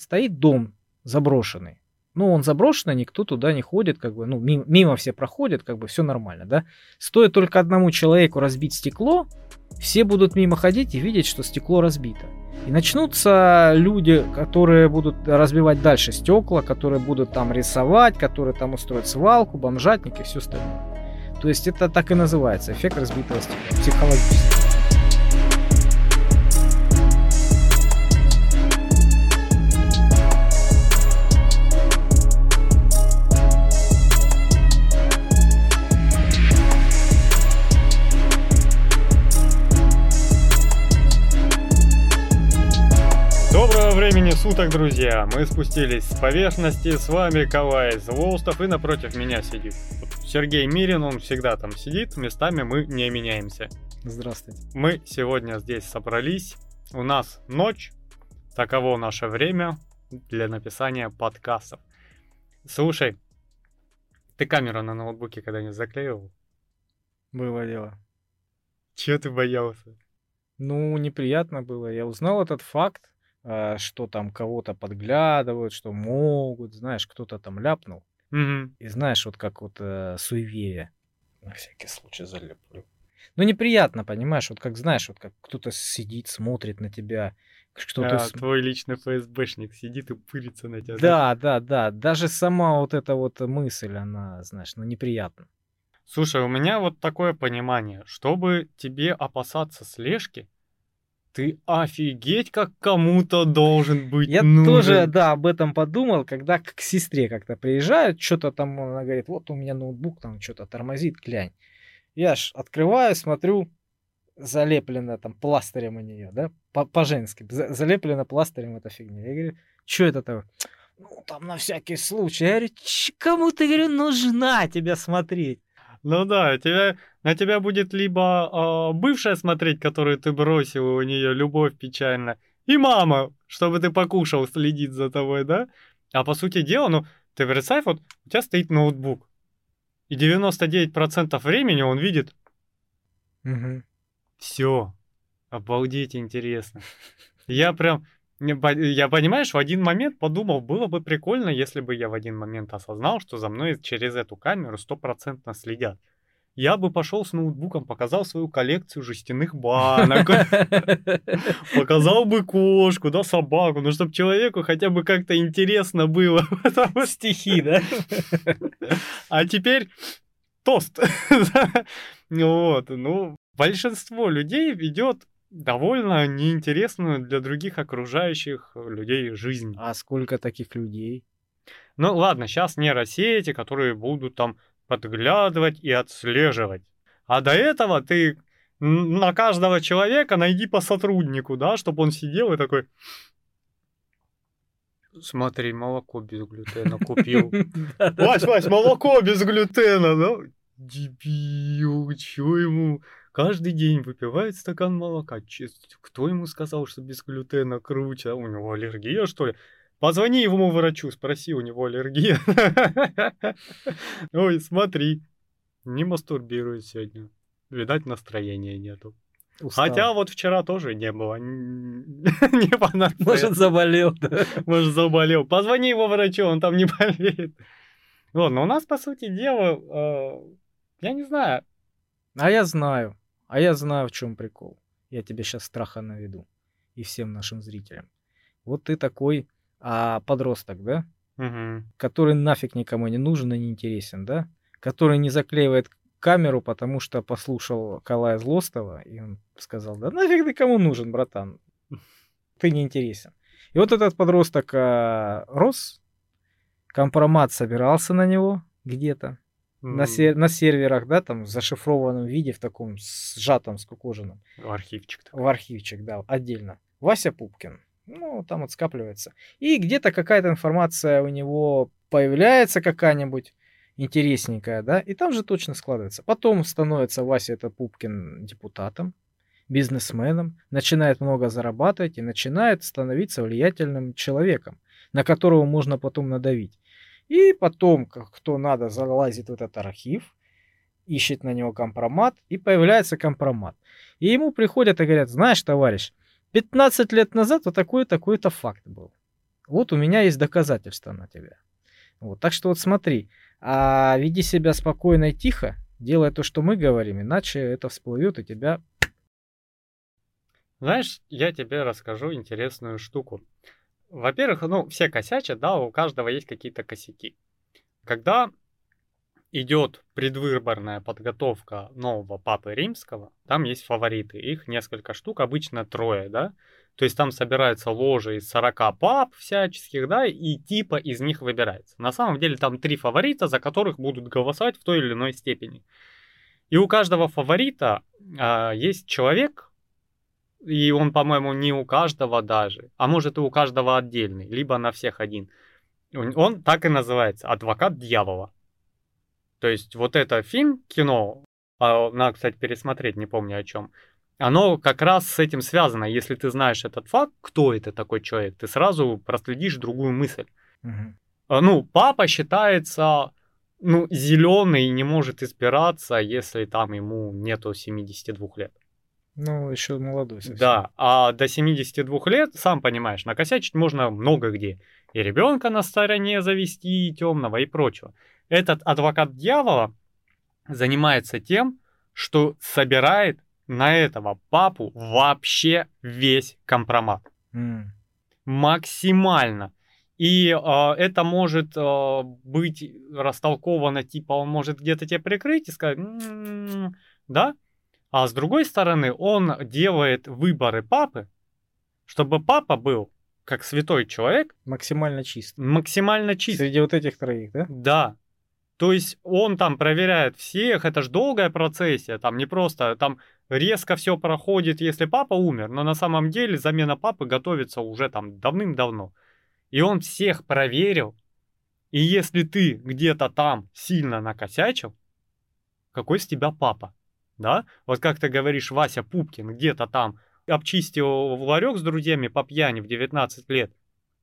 Стоит дом заброшенный. Ну, он заброшенный, никто туда не ходит, как бы, ну, мимо, мимо все проходят, как бы все нормально, да. Стоит только одному человеку разбить стекло, все будут мимо ходить и видеть, что стекло разбито. И начнутся люди, которые будут разбивать дальше стекла, которые будут там рисовать, которые там устроят свалку, бомжатник и все остальное. То есть это так и называется, эффект разбитого стекла, психологический. Суток, друзья! Мы спустились с поверхности, с вами Кавай Злоустов, и напротив меня сидит Сергей Мирин, он всегда там сидит, местами мы не меняемся. Здравствуйте. Мы сегодня здесь собрались, у нас ночь, таково наше время для написания подкастов. Слушай, ты камеру на ноутбуке когда-нибудь заклеивал? Было дело. Чего ты боялся? Ну, неприятно было. Я узнал этот факт, что там кого-то подглядывают, что могут, знаешь, кто-то там ляпнул. Угу. И знаешь, вот как вот э, суеверие. На всякий случай залеплю. Ну, неприятно, понимаешь, вот как знаешь, вот как кто-то сидит, смотрит на тебя, кто-то... А, твой личный ФСБшник сидит и пырится на тебя. Да, да, да, да. Даже сама вот эта вот мысль, она, знаешь, ну, неприятна. Слушай, у меня вот такое понимание, чтобы тебе опасаться слежки, ты офигеть, как кому-то должен быть Я нужен. тоже, да, об этом подумал, когда к сестре как-то приезжают, что-то там, она говорит, вот у меня ноутбук там что-то тормозит, глянь. Я ж открываю, смотрю, залеплено там пластырем у нее, да, по-женски, залеплено пластырем эта фигня. Я говорю, что это такое? Ну, там на всякий случай. Я говорю, кому ты, говорю, нужна тебя смотреть? Ну да, тебя, на тебя будет либо э, бывшая смотреть, которую ты бросил, у нее любовь печальна, и мама, чтобы ты покушал, следит за тобой, да? А по сути дела, ну, ты представь, вот у тебя стоит ноутбук, и 99% времени он видит. Угу. Все. Обалдеть интересно. Я прям, я, понимаешь, в один момент подумал, было бы прикольно, если бы я в один момент осознал, что за мной через эту камеру стопроцентно следят. Я бы пошел с ноутбуком, показал свою коллекцию жестяных банок, показал бы кошку, да, собаку, ну, чтобы человеку хотя бы как-то интересно было. Стихи, да? А теперь тост. Вот, ну, большинство людей ведет довольно неинтересную для других окружающих людей жизнь. А сколько таких людей? Ну ладно, сейчас нейросети, которые будут там подглядывать и отслеживать. А до этого ты на каждого человека найди по сотруднику, да, чтобы он сидел и такой... Смотри, молоко без глютена купил. Вась, Вась, молоко без глютена, да? Дебил, чё ему? Каждый день выпивает стакан молока. Кто ему сказал, что без глютена круче? У него аллергия, что ли? Позвони ему врачу, спроси, у него аллергия. Ой, смотри, не мастурбирует сегодня. Видать, настроения нету. Устал. Хотя вот вчера тоже не было. Не понадобилось. Может, заболел, да? Может, заболел. Позвони его врачу, он там не болеет. Вот, но у нас, по сути дела, э, я не знаю. А я знаю. А я знаю, в чем прикол. Я тебе сейчас страха наведу. И всем нашим зрителям. Вот ты такой а, подросток, да? Угу. Который нафиг никому не нужен и не интересен, да? Который не заклеивает камеру, потому что послушал Калая Злостова, и он сказал, да нафиг ты кому нужен, братан? Ты не интересен. И вот этот подросток а, рос, компромат собирался на него где-то, на, сер- на серверах, да, там в зашифрованном виде, в таком сжатом, скукоженном. В архивчик. Такой. В архивчик, да, отдельно. Вася Пупкин. Ну, там вот скапливается. И где-то какая-то информация у него появляется какая-нибудь интересненькая, да, и там же точно складывается. Потом становится Вася это Пупкин депутатом, бизнесменом, начинает много зарабатывать и начинает становиться влиятельным человеком, на которого можно потом надавить. И потом, кто надо, залазит в этот архив, ищет на него компромат, и появляется компромат. И ему приходят и говорят, знаешь, товарищ, 15 лет назад вот такой-такой-то факт был. Вот у меня есть доказательства на тебя. Вот, так что вот смотри, а веди себя спокойно и тихо, делай то, что мы говорим, иначе это всплывет и тебя... Знаешь, я тебе расскажу интересную штуку. Во-первых, ну, все косячат, да, у каждого есть какие-то косяки. Когда идет предвыборная подготовка нового папы римского, там есть фавориты, их несколько штук, обычно трое, да, то есть там собирается ложа из 40 пап всяческих, да, и типа из них выбирается. На самом деле там три фаворита, за которых будут голосовать в той или иной степени. И у каждого фаворита а, есть человек, и он, по-моему, не у каждого даже, а может и у каждого отдельный, либо на всех один. Он так и называется, адвокат дьявола. То есть вот это фильм, кино, а, надо, кстати, пересмотреть, не помню о чем, оно как раз с этим связано. Если ты знаешь этот факт, кто это такой человек, ты сразу проследишь другую мысль. Угу. Ну, папа считается ну, зеленый и не может избираться, если там ему нету 72 лет. Ну, еще молодой совсем. Да, а до 72 лет, сам понимаешь, накосячить можно много где. И ребенка на стороне завести, и темного, и прочего. Этот адвокат дьявола занимается тем, что собирает на этого папу вообще весь компромат. Mm. Максимально. И э, это может э, быть растолковано, типа он может где-то тебе прикрыть и сказать, м-м-м", да? А с другой стороны, он делает выборы папы, чтобы папа был как святой человек. Максимально чист. Максимально чист. Среди вот этих троих, да? Да. То есть он там проверяет всех, это же долгая процессия, там не просто, там резко все проходит, если папа умер, но на самом деле замена папы готовится уже там давным-давно. И он всех проверил, и если ты где-то там сильно накосячил, какой с тебя папа? Да? Вот как ты говоришь, Вася Пупкин где-то там обчистил ларек с друзьями по пьяни в 19 лет.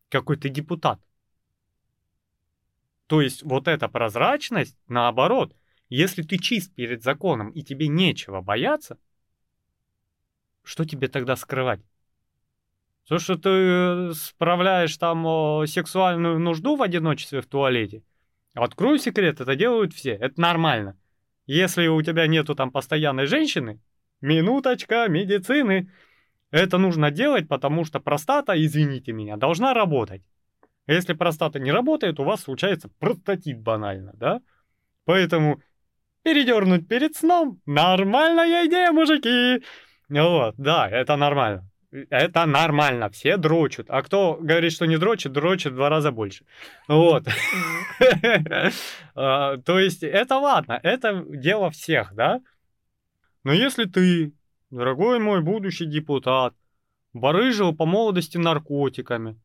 Какой ты депутат. То есть вот эта прозрачность, наоборот, если ты чист перед законом и тебе нечего бояться, что тебе тогда скрывать? То, что ты э, справляешь там сексуальную нужду в одиночестве в туалете, открою секрет, это делают все, это нормально. Если у тебя нету там постоянной женщины, минуточка медицины, это нужно делать, потому что простата, извините меня, должна работать. Если простата не работает, у вас случается простатит банально, да? Поэтому передернуть перед сном – нормальная идея, мужики. Вот, да, это нормально. Это нормально, все дрочат. А кто говорит, что не дрочит, дрочит в два раза больше. Вот. А, то есть это ладно, это дело всех, да? Но если ты, дорогой мой будущий депутат, барыжил по молодости наркотиками,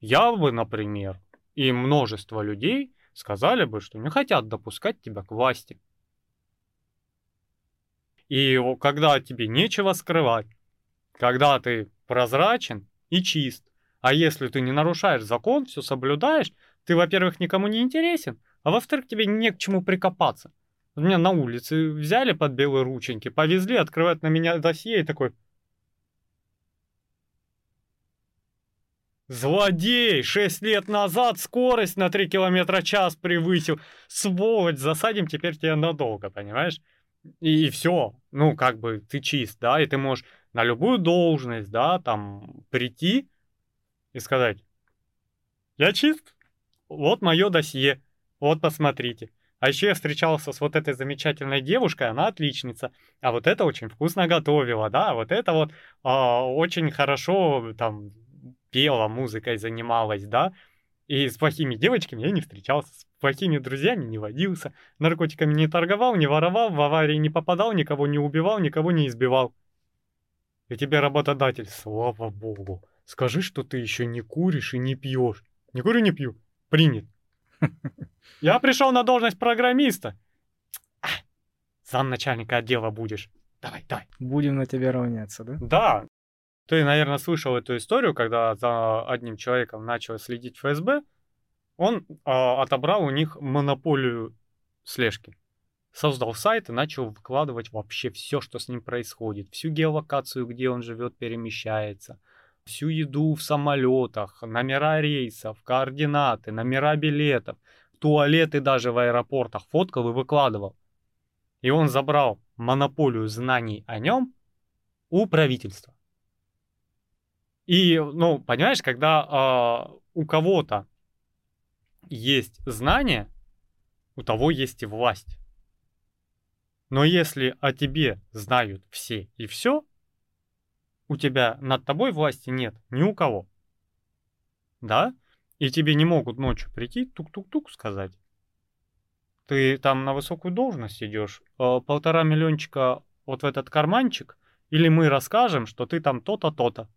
я бы, например, и множество людей сказали бы, что не хотят допускать тебя к власти. И когда тебе нечего скрывать, когда ты прозрачен и чист, а если ты не нарушаешь закон, все соблюдаешь, ты, во-первых, никому не интересен, а во-вторых, тебе не к чему прикопаться. Меня на улице взяли под белые рученьки, повезли, открывают на меня досье и такой, Злодей! Шесть лет назад скорость на 3 километра в час превысил. Сволочь, засадим теперь тебя надолго, понимаешь? И, и все. Ну, как бы ты чист, да, и ты можешь на любую должность, да, там, прийти и сказать, я чист, вот мое досье, вот посмотрите. А еще я встречался с вот этой замечательной девушкой, она отличница. А вот это очень вкусно готовила, да, вот это вот а, очень хорошо там пела, музыкой занималась, да, и с плохими девочками я не встречался, с плохими друзьями не водился, наркотиками не торговал, не воровал, в аварии не попадал, никого не убивал, никого не избивал. И тебе работодатель, слава богу, скажи, что ты еще не куришь и не пьешь. Не курю, не пью. Принят. Я пришел на должность программиста. Зам начальника отдела будешь. Давай, давай. Будем на тебя равняться, да? Да, ты, наверное, слышал эту историю, когда за одним человеком начал следить ФСБ, он э, отобрал у них монополию слежки. Создал сайт и начал выкладывать вообще все, что с ним происходит. Всю геолокацию, где он живет, перемещается. всю еду в самолетах, номера рейсов, координаты, номера билетов, туалеты даже в аэропортах фоткал и выкладывал. И он забрал монополию знаний о нем у правительства. И, ну, понимаешь, когда э, у кого-то есть знания, у того есть и власть. Но если о тебе знают все и все, у тебя над тобой власти нет ни у кого. Да? И тебе не могут ночью прийти, тук-тук-тук сказать. Ты там на высокую должность идешь, э, полтора миллиончика вот в этот карманчик, или мы расскажем, что ты там то-то, то-то.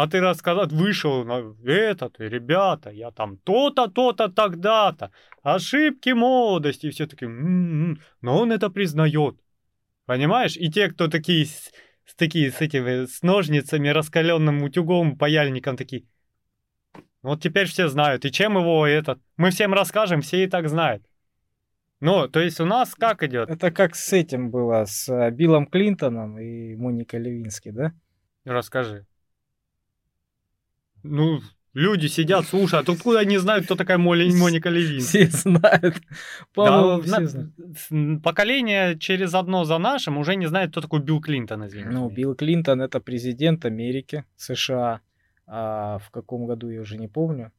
А ты рассказать вышел на этот, ребята, я там то-то, то-то, тогда-то. Ошибки молодости, и все таки м-м-м. но он это признает. Понимаешь? И те, кто такие с, с такие с этими с ножницами, раскаленным утюгом, паяльником такие. Вот теперь все знают. И чем его этот? Мы всем расскажем, все и так знают. Ну, то есть у нас как идет? Это как с этим было, с э, Биллом Клинтоном и Моникой Левински, да? Расскажи. Ну, люди сидят, слушают, а откуда они знают, кто такая Моли, Моника Левински? Все знают. Да, все знают. Поколение через одно за нашим уже не знает, кто такой Билл Клинтон, извините. Ну, Билл Клинтон это президент Америки, США. А в каком году я уже не помню.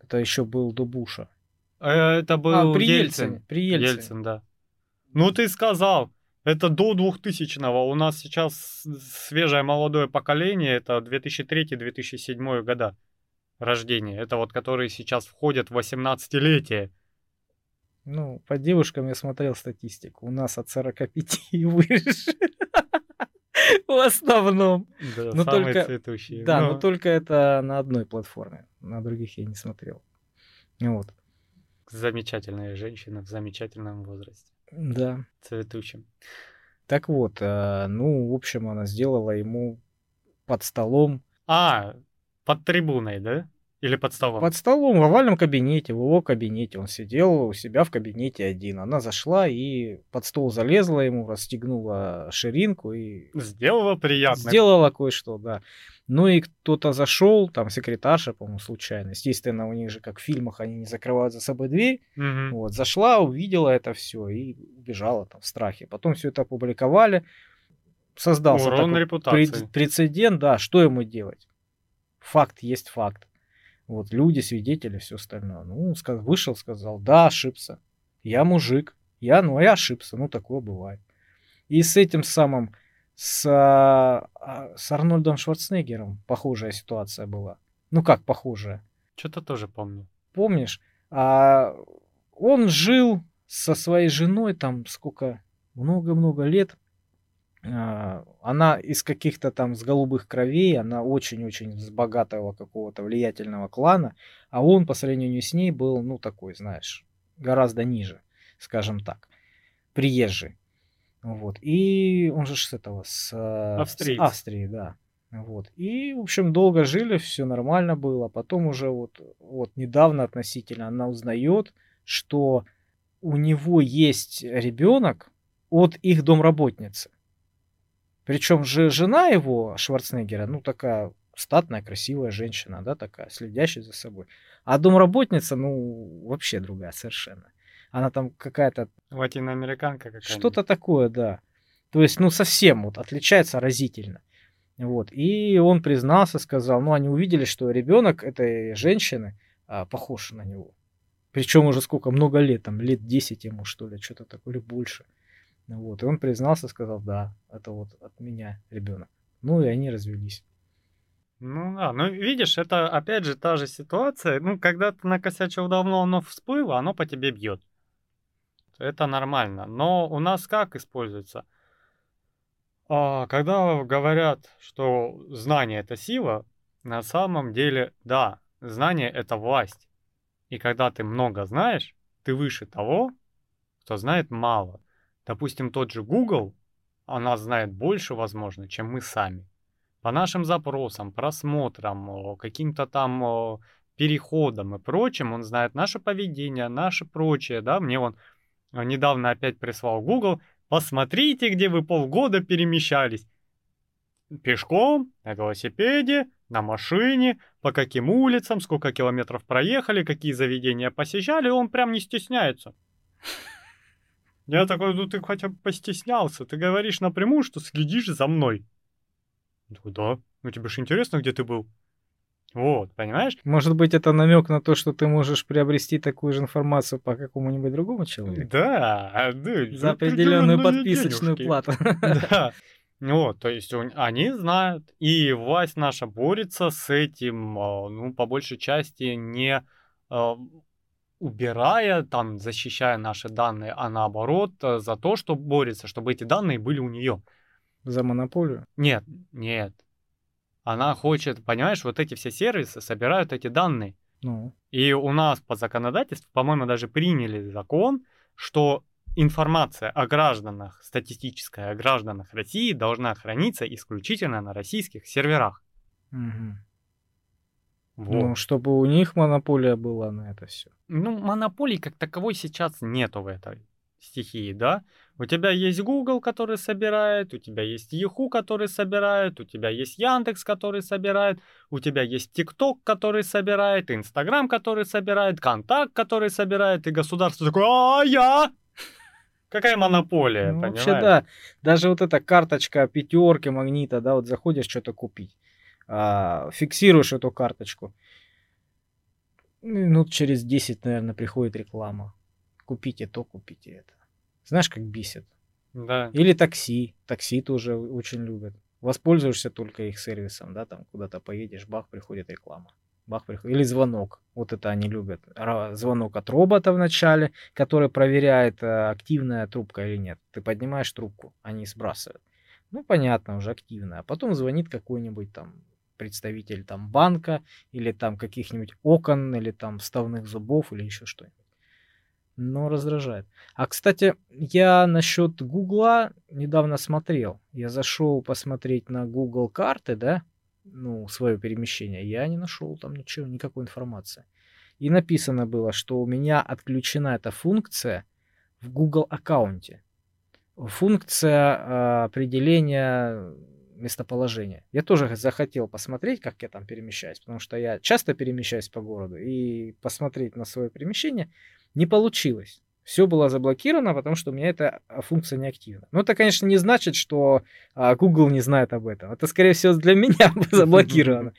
Это еще был до Буша. Э, это был а, при Ельцин. Ельцине. При Ельцине. Ельцин, да. Ну, ты сказал, это до 2000-го. У нас сейчас свежее молодое поколение, это 2003-2007 года рождения. Это вот которые сейчас входят в 18-летие. Ну, по девушкам я смотрел статистику. У нас от 45 и выше. В основном. Да, но самые только, цветущие. Да, но... но только это на одной платформе. На других я не смотрел. Вот. Замечательная женщина в замечательном возрасте. Да. Цветущим. Так вот, э, ну, в общем, она сделала ему под столом. А, под трибуной, да? Или под столом? Под столом, в овальном кабинете, в его кабинете. Он сидел у себя в кабинете один. Она зашла и под стол залезла ему, расстегнула ширинку и... Сделала приятно. Сделала кое-что, да. Ну и кто-то зашел, там секретарша, по-моему, случайно. Естественно, у них же, как в фильмах, они не закрывают за собой дверь. Мгм. Вот, зашла, увидела это все и убежала там в страхе. Потом все это опубликовали. Создался Урон такой прецедент, да, что ему делать? Факт есть факт. Вот люди, свидетели, все остальное. Ну, он сказ- вышел, сказал, да, ошибся. Я мужик. Я, ну, я ошибся. Ну, такое бывает. И с этим самым, с, а, а, с Арнольдом Шварценеггером похожая ситуация была. Ну, как похожая? Что-то тоже помню. помнишь, а, он жил со своей женой там сколько, много-много лет. А, Она из каких-то там с голубых кровей, она очень-очень с богатого какого-то влиятельного клана, а он по сравнению с ней был, ну, такой, знаешь, гораздо ниже, скажем так, приезжий. Вот. И он же с этого, с, э, с. Австрии, да. Вот. И, в общем, долго жили, все нормально было. Потом уже вот, вот недавно относительно она узнает, что у него есть ребенок от их домработницы. Причем же жена его, Шварценеггера, ну такая статная, красивая женщина, да, такая, следящая за собой. А домработница, ну, вообще другая совершенно. Она там какая-то Латиноамериканка какая-нибудь. что-то такое, да. То есть, ну, совсем вот отличается разительно. Вот. И он признался, сказал, ну, они увидели, что ребенок этой женщины а, похож на него. Причем уже сколько, много лет, там, лет 10 ему, что ли, что-то такое, или больше. Вот. И он признался, сказал, да, это вот от меня ребенок. Ну, и они развелись. Ну да, ну видишь, это опять же та же ситуация. Ну, когда ты накосячил давно, оно всплыло, оно по тебе бьет. Это нормально. Но у нас как используется? А, когда говорят, что знание это сила, на самом деле, да, знание это власть. И когда ты много знаешь, ты выше того, кто знает мало. Допустим, тот же Google, она знает больше, возможно, чем мы сами. По нашим запросам, просмотрам, каким-то там переходам и прочим, он знает наше поведение, наше прочее, да, мне он э, недавно опять прислал Google, посмотрите, где вы полгода перемещались. пешком, на велосипеде, на машине, по каким улицам, сколько километров проехали, какие заведения посещали, он прям не стесняется. Я такой, ну ты хотя бы постеснялся, ты говоришь напрямую, что следишь за мной. Я такой, да, ну тебе же интересно, где ты был. Вот, понимаешь? Может быть, это намек на то, что ты можешь приобрести такую же информацию по какому-нибудь другому человеку? Да, да. За определенную подписочную денежки. плату. Да. Вот, то есть он- они знают, и власть наша борется с этим, а, ну, по большей части, не а, убирая, там, защищая наши данные, а наоборот, а, за то, что борется, чтобы эти данные были у нее. За монополию? Нет, нет. Она хочет, понимаешь, вот эти все сервисы собирают эти данные. Ну, И у нас по законодательству, по-моему, даже приняли закон, что информация о гражданах, статистическая о гражданах России должна храниться исключительно на российских серверах. мгм. Вот. ну, чтобы у них монополия была на это все. Ну, монополии как таковой сейчас нету в этой стихии, да? У тебя есть Google, который собирает, у тебя есть Yahoo, который собирает, у тебя есть Яндекс, который собирает, у тебя есть TikTok, который собирает, Инстаграм, который собирает, Контакт, который собирает, и государство такое, а я? Какая монополия, Ну, понимаешь? вообще, да. Даже вот эта карточка пятерки магнита, да, вот заходишь что-то купить, а, фиксируешь эту карточку. Минут через 10, наверное, приходит реклама. Купите то, купите это. Знаешь, как бесит. Да. Или такси. Такси тоже очень любят. Воспользуешься только их сервисом, да, там куда-то поедешь, бах, приходит реклама. Бах, приходит. Или звонок. Вот это они любят. Звонок от робота в начале, который проверяет, э, активная трубка или нет. Ты поднимаешь трубку, они сбрасывают. Ну, понятно, уже активная. А потом звонит какой-нибудь там представитель там банка или там каких-нибудь окон или там вставных зубов или еще что-нибудь. Но раздражает. А, кстати, я насчет Гугла недавно смотрел. Я зашел посмотреть на Google карты, да, ну, свое перемещение. Я не нашел там ничего, никакой информации. И написано было, что у меня отключена эта функция в Google аккаунте. Функция э, определения местоположения. Я тоже захотел посмотреть, как я там перемещаюсь, потому что я часто перемещаюсь по городу, и посмотреть на свое перемещение не получилось. Все было заблокировано, потому что у меня эта а, функция не активна. Но это, конечно, не значит, что а, Google не знает об этом. Это, скорее всего, для меня заблокировано.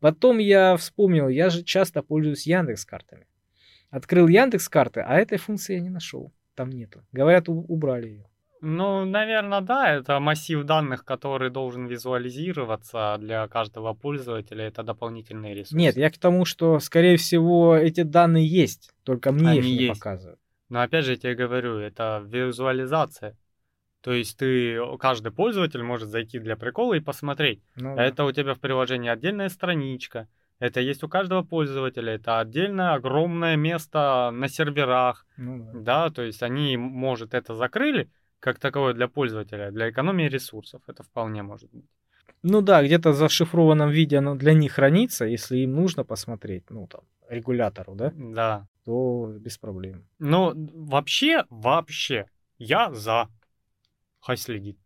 Потом я вспомнил, я же часто пользуюсь Яндекс картами. Открыл Яндекс карты, а этой функции я не нашел. Там нету. Говорят, убрали ее. Ну, наверное, да, это массив данных, который должен визуализироваться для каждого пользователя, это дополнительные ресурсы. Нет, я к тому, что, скорее всего, эти данные есть, только мне их Они не есть. показывают. Но опять же, я тебе говорю, это визуализация. То есть ты, каждый пользователь может зайти для прикола и посмотреть. Ну да. Это у тебя в приложении отдельная страничка. Это есть у каждого пользователя. Это отдельное огромное место на серверах. Ну да. Да, то есть они, может, это закрыли как таковое для пользователя, для экономии ресурсов. Это вполне может быть. Ну да, где-то в зашифрованном виде оно для них хранится, если им нужно посмотреть, ну там, регулятору, да, Да. то без проблем. Но вообще, вообще, я за. Хай следит.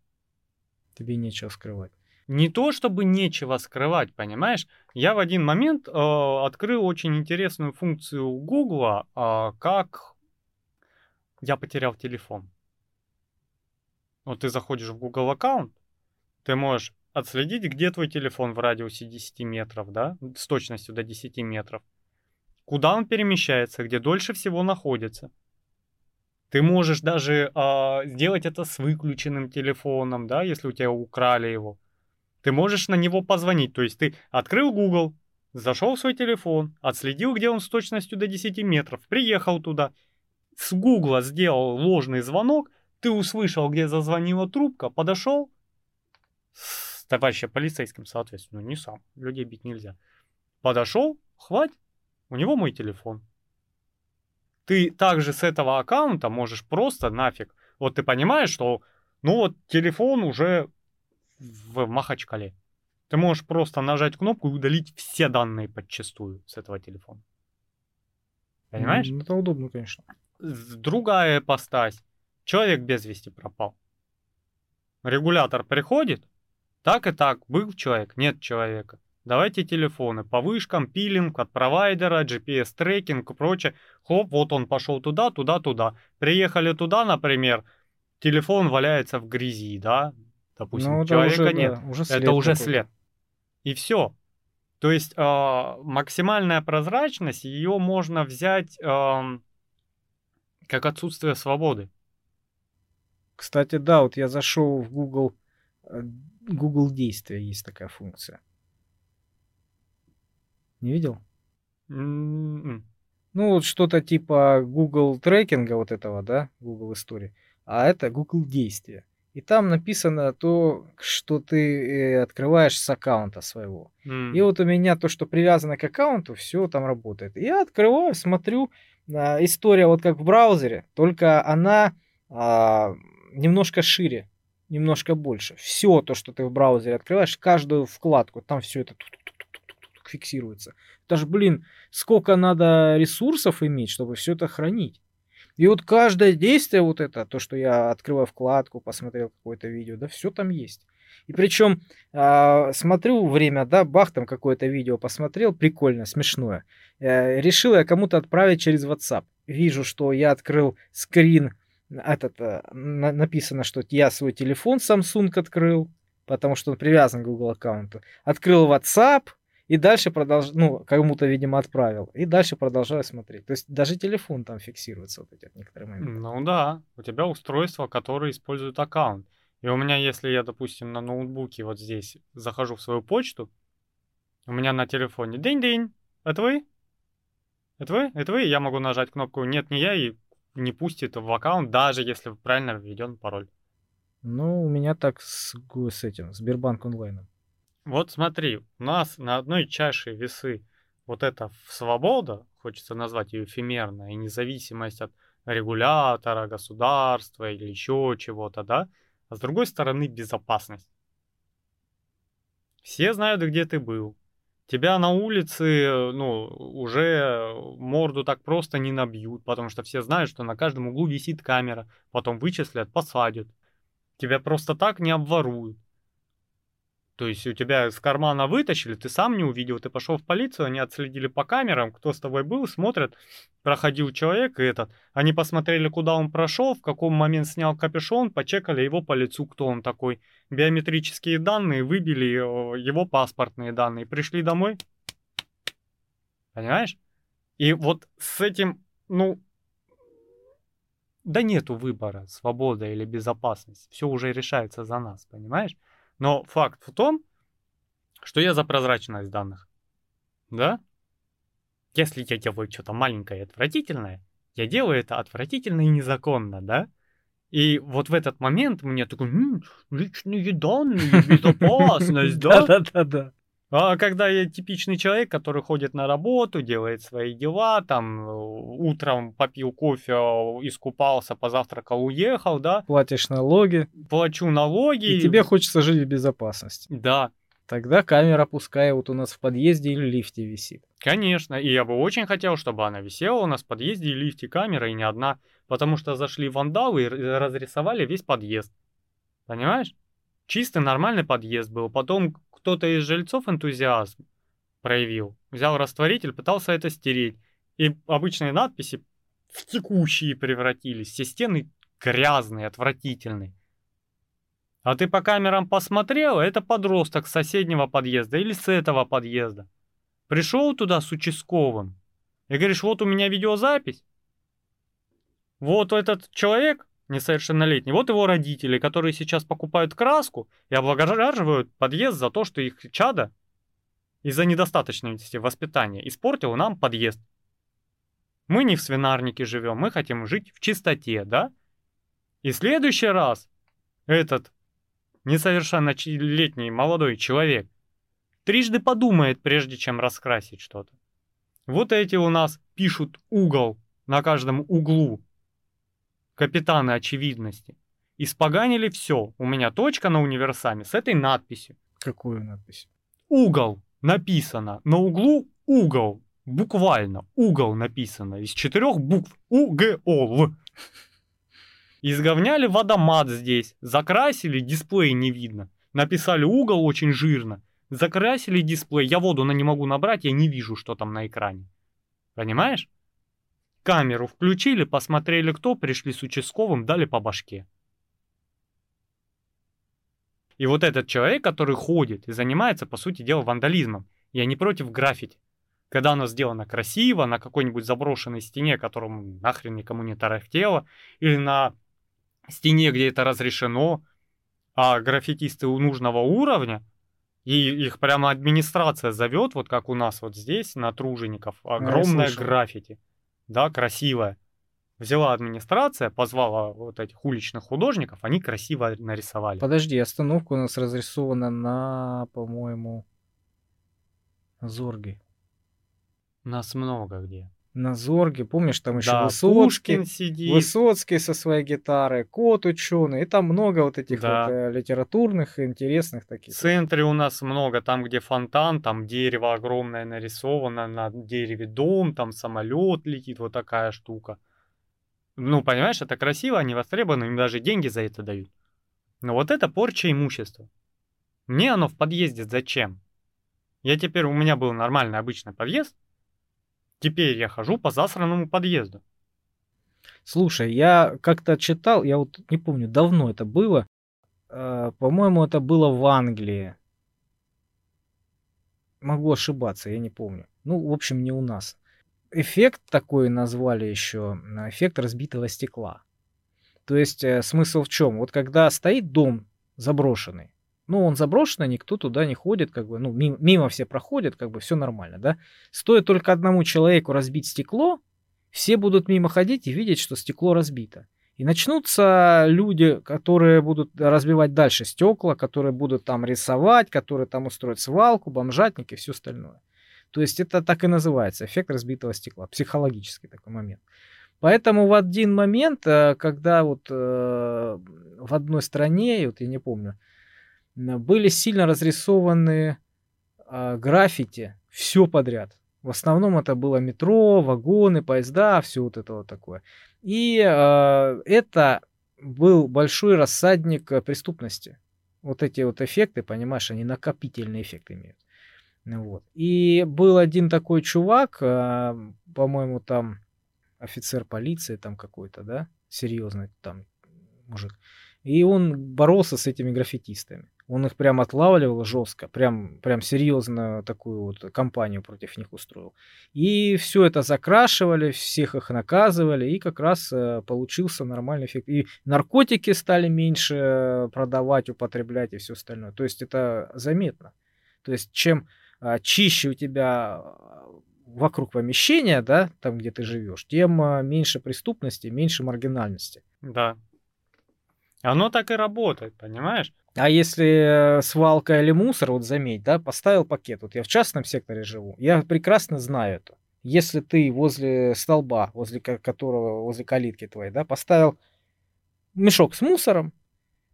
Тебе нечего скрывать. Не то, чтобы нечего скрывать, понимаешь? Я в один момент э, открыл очень интересную функцию Гугла, э, как я потерял телефон. Вот ты заходишь в Google аккаунт, ты можешь отследить, где твой телефон в радиусе 10 метров, да, с точностью до 10 метров. Куда он перемещается, где дольше всего находится. Ты можешь даже а, сделать это с выключенным телефоном, да, если у тебя украли его. Ты можешь на него позвонить. То есть ты открыл Google, зашел в свой телефон, отследил, где он с точностью до 10 метров, приехал туда, с Гугла сделал ложный звонок, ты услышал, где зазвонила трубка, подошел, с товарища полицейским, соответственно, не сам, людей бить нельзя. Подошел, хвать, у него мой телефон. Ты также с этого аккаунта можешь просто нафиг. Вот ты понимаешь, что ну вот телефон уже в Махачкале. Ты можешь просто нажать кнопку и удалить все данные подчастую с этого телефона. Понимаешь? Это удобно, конечно. Другая ипостась. Человек без вести пропал. Регулятор приходит, Так и так, был человек, нет человека. Давайте телефоны по вышкам, пилинг от провайдера, GPS-трекинг и прочее. Хоп, вот он пошел туда, туда, туда. Приехали туда, например, телефон валяется в грязи, да? Допустим, Ну, человека уже, нет. да, уже след Это уже какой-то. след. И все. То есть а, максимальная прозрачность, ее можно взять ам, как отсутствие свободы. Кстати, да, вот я зашел в Google, э, Google действия, есть такая функция. Не видел? М-м. Ну, вот что-то типа Google трекинга вот этого, да, Google истории, а это Google действия. И там написано то, что ты э, открываешь с аккаунта своего. М. И вот у меня то, что привязано к аккаунту, все там работает. И Я открываю, смотрю, а, история вот как в браузере, только она а, немножко шире, немножко больше. Все то, что ты в браузере открываешь, каждую вкладку, там все это фиксируется. Даже, блин, сколько надо ресурсов иметь, чтобы все это хранить. И вот каждое действие вот это, то, что я открываю вкладку, посмотрел какое-то видео, да, все там есть. И причем а, смотрю время, да, бах, там какое-то видео посмотрел, прикольно, смешное. Э, решил я кому-то отправить через WhatsApp. Вижу, что я открыл скрин, этот, э, на- написано, что я свой телефон Samsung открыл, потому что он привязан к Google аккаунту. Открыл WhatsApp и дальше продолжал, ну, кому-то, видимо, отправил. И дальше продолжаю смотреть. То есть даже телефон там фиксируется вот эти некоторые моменты. Ну да, у тебя устройство, которое использует аккаунт. И у меня, если я, допустим, на ноутбуке вот здесь захожу в свою почту, у меня на телефоне день-день, это вы? Это вы? Это вы? Я могу нажать кнопку «Нет, не я» и не пустит в аккаунт, даже если правильно введен пароль. Ну, у меня так с, с этим, Сбербанк онлайном. Вот смотри, у нас на одной чаше весы вот эта свобода, хочется назвать ее эфемерной, и независимость от регулятора, государства или еще чего-то, да? А с другой стороны безопасность. Все знают, где ты был. Тебя на улице, ну, уже морду так просто не набьют, потому что все знают, что на каждом углу висит камера, потом вычислят, посадят. Тебя просто так не обворуют. То есть у тебя из кармана вытащили, ты сам не увидел, ты пошел в полицию, они отследили по камерам, кто с тобой был, смотрят, проходил человек и этот. Они посмотрели, куда он прошел, в каком момент снял капюшон, почекали его по лицу, кто он такой. Биометрические данные, выбили э, его паспортные данные, пришли домой. Понимаешь? И вот с этим, ну, да нету выбора, свобода или безопасность. Все уже решается за нас, понимаешь? Но факт в том, что я за прозрачность данных. Да? Если я делаю что-то маленькое и отвратительное, я делаю это отвратительно и незаконно, да? И вот в этот момент мне такой, «М, личные данные, безопасность, да? Да-да-да. А когда я типичный человек, который ходит на работу, делает свои дела, там э, утром попил кофе, э, искупался, позавтракал, уехал, да, Платишь налоги, плачу налоги. и тебе хочется жить в безопасности. Да, Тогда камера пускай вот у нас в подъезде или лифте висит. Конечно, и я бы очень хотел, чтобы она висела у нас в подъезде и лифте камера, и не одна, потому что зашли вандалы и разрисовали весь подъезд. Понимаешь? Чистый нормальный подъезд был. Потом кто-то из жильцов энтузиазм проявил. Взял растворитель, пытался это стереть. И обычные надписи в текущие превратились. Все стены грязные, отвратительные. А ты по камерам посмотрел, это подросток с соседнего подъезда или с этого подъезда. Пришел туда с участковым и говоришь, вот у меня видеозапись. Вот этот человек несовершеннолетний, вот его родители, которые сейчас покупают краску и облагораживают подъезд за то, что их чада из-за недостаточности воспитания испортил нам подъезд. Мы не в свинарнике живем, мы хотим жить в чистоте, да? И в следующий раз этот несовершеннолетний молодой человек трижды подумает, прежде чем раскрасить что-то. Вот эти у нас пишут угол на каждом углу. Капитаны очевидности. Испоганили все. У меня точка на универсаме с этой надписью. Какую надпись? Угол написано. На углу угол. Буквально угол написано. Из четырех букв. УГОЛ. Изговняли водомат здесь. Закрасили, дисплей не видно. написали угол очень жирно, закрасили дисплей, я воду на не могу набрать, я не вижу, что там на экране. Понимаешь? Камеру включили, посмотрели кто, пришли с участковым, дали по башке. И вот этот человек, который ходит и занимается, по сути дела, вандализмом, я не против граффити. Когда оно сделано красиво, на какой-нибудь заброшенной стене, которому нахрен никому не тарахтело, или на стене, где это разрешено, а граффитисты у нужного уровня, и их прямо администрация зовет, вот как у нас вот здесь, на Тружеников, огромное граффити, да, красивое. Взяла администрация, позвала вот этих уличных художников, они красиво нарисовали. Подожди, остановка у нас разрисована на, по-моему, Зорге. Нас много где. На Зорге, помнишь, там еще да, Высоцкий, сидит. Высоцкий со своей гитарой, Кот ученый, и там много вот этих да. вот, э, литературных, интересных таких. В центре у нас много, там где фонтан, там дерево огромное нарисовано, на дереве дом, там самолет летит, вот такая штука. Ну, понимаешь, это красиво, они востребованы, им даже деньги за это дают. Но вот это порча имущества. Мне оно в подъезде зачем? Я теперь, у меня был нормальный обычный подъезд, теперь я хожу по засранному подъезду. Слушай, я как-то читал, я вот не помню, давно это было, э, по-моему, это было в Англии. Могу ошибаться, я не помню. Ну, в общем, не у нас эффект такой назвали еще, эффект разбитого стекла. То есть э, смысл в чем? Вот когда стоит дом заброшенный, ну, он заброшенный, никто туда не ходит, как бы, ну, мимо, мимо все проходят, как бы, все нормально, да. Стоит только одному человеку разбить стекло, все будут мимо ходить и видеть, что стекло разбито. И начнутся люди, которые будут разбивать дальше стекла, которые будут там рисовать, которые там устроят свалку, бомжатники и все остальное. То есть это так и называется, эффект разбитого стекла, психологический такой момент. Поэтому в один момент, э, когда вот э, в одной стране, вот я не помню, были сильно разрисованы э, граффити, все подряд. В основном это было метро, вагоны, поезда, все вот это вот такое. И это был большой рассадник преступности. Вот эти вот эффекты, понимаешь, они накопительный эффект имеют. Вот. И был один такой чувак, а, по-моему, там офицер полиции там какой-то, да, серьезный там мужик. И он боролся с этими граффитистами. Он их прям отлавливал жестко, прям, прям серьезно такую вот кампанию против них устроил. И все это закрашивали, всех их наказывали, и как раз э, получился нормальный эффект. И наркотики стали меньше продавать, употреблять и все остальное. То есть это заметно. То есть чем а, чище у тебя а, вокруг помещения, да, там, где ты живешь, тем а, меньше преступности, меньше маргинальности. Да. Оно так и работает, понимаешь? А если э, свалка или мусор, вот заметь, да, поставил пакет, вот я в частном секторе живу, я прекрасно знаю это. Если ты возле столба, возле которого, возле калитки твоей, да, поставил мешок с мусором,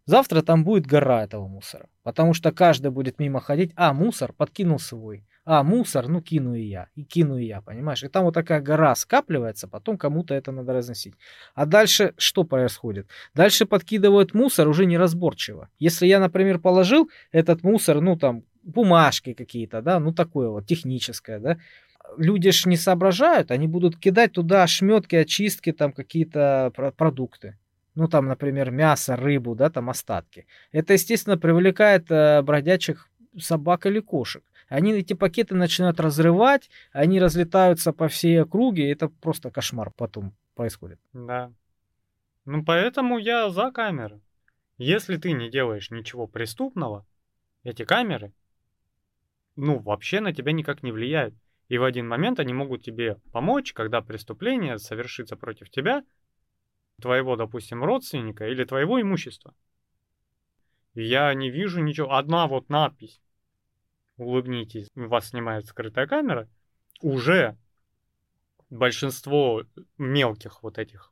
Завтра там будет гора этого мусора, потому что каждый будет мимо ходить, а, мусор, подкинул свой, а, мусор, ну кину и я, и кину и я, понимаешь? И там вот такая гора скапливается, потом кому-то это надо разносить. А дальше что происходит? Дальше подкидывают мусор уже неразборчиво. Если я, например, положил этот мусор, ну там, бумажки какие-то, да, ну такое вот, техническое, да, люди ж не соображают, они будут кидать туда шметки, очистки, там какие-то продукты ну там, например, мясо, рыбу, да, там остатки. Это, естественно, привлекает э, бродячих собак или кошек. Они эти пакеты начинают разрывать, они разлетаются по всей округе, это просто кошмар потом происходит. Да. Ну, поэтому я за камеры. Если ты не делаешь ничего преступного, эти камеры, ну, вообще на тебя никак не влияют. И в один момент они могут тебе помочь, когда преступление совершится против тебя, твоего, допустим, родственника или твоего имущества. Я не вижу ничего. Одна вот надпись. Улыбнитесь, вас снимает скрытая камера. Уже большинство мелких вот этих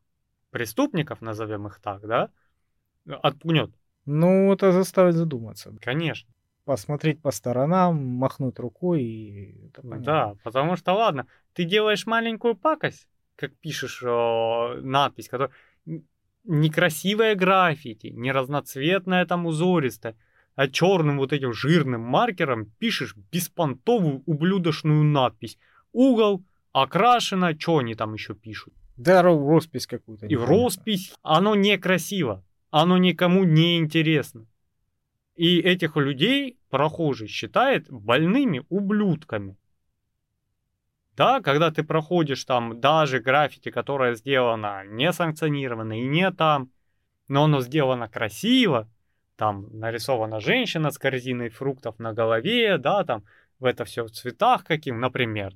преступников, назовем их так, да, отпугнет. Ну, это заставит задуматься. Конечно. Посмотреть по сторонам, махнуть рукой и... Да, потому что, ладно, ты делаешь маленькую пакость, как пишешь о, надпись, которая некрасивое граффити, не разноцветное там узористое. А черным вот этим жирным маркером пишешь беспонтовую ублюдочную надпись. Угол, окрашено, что они там еще пишут? Да, роспись какую-то. И роспись. Оно некрасиво. Оно никому не интересно. И этих людей прохожий считает больными ублюдками. Да, когда ты проходишь там даже граффити, которое сделано несанкционированно и не там, но оно сделано красиво, там нарисована женщина с корзиной фруктов на голове, да, там в это все в цветах каким, например.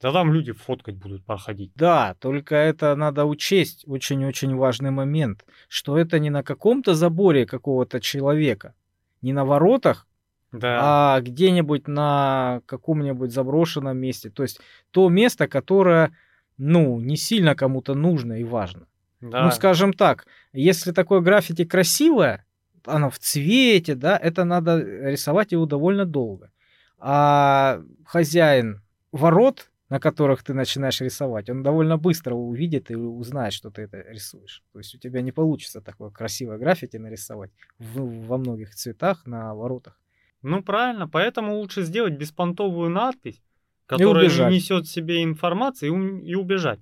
Да там люди фоткать будут проходить. Да, только это надо учесть очень-очень важный момент, что это не на каком-то заборе какого-то человека, не на воротах, да. а где-нибудь на каком-нибудь заброшенном месте. То есть то место, которое, ну, не сильно кому-то нужно и важно. Ну, да. Ну, скажем так, если такое граффити красивое, оно в цвете, да, это надо рисовать его довольно долго. А хозяин ворот, на которых ты начинаешь рисовать, он довольно быстро увидит и узнает, что ты это рисуешь. То есть у тебя не получится такое красивое граффити нарисовать в, во многих цветах на воротах. Ну правильно, поэтому лучше сделать беспонтовую надпись, которая несет в себе информацию и, и убежать.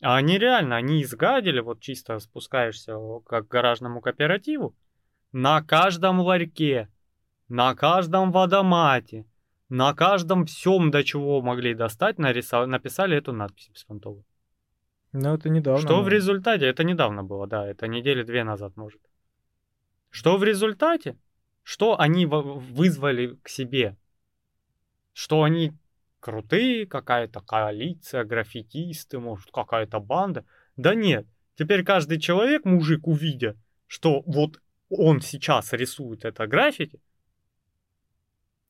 А они реально, они изгадили, вот чисто спускаешься как к гаражному кооперативу, на каждом ларьке, на каждом водомате, на каждом всем, до чего могли достать, нарисов... написали эту надпись беспонтовую. Ну, это недавно. Что в результате? Это недавно было, да, это недели две назад, может. Что в результате? Что они вызвали к себе? Что они крутые, какая-то коалиция, граффитисты, может, какая-то банда. Да нет, теперь каждый человек, мужик, увидя, что вот он сейчас рисует это граффити,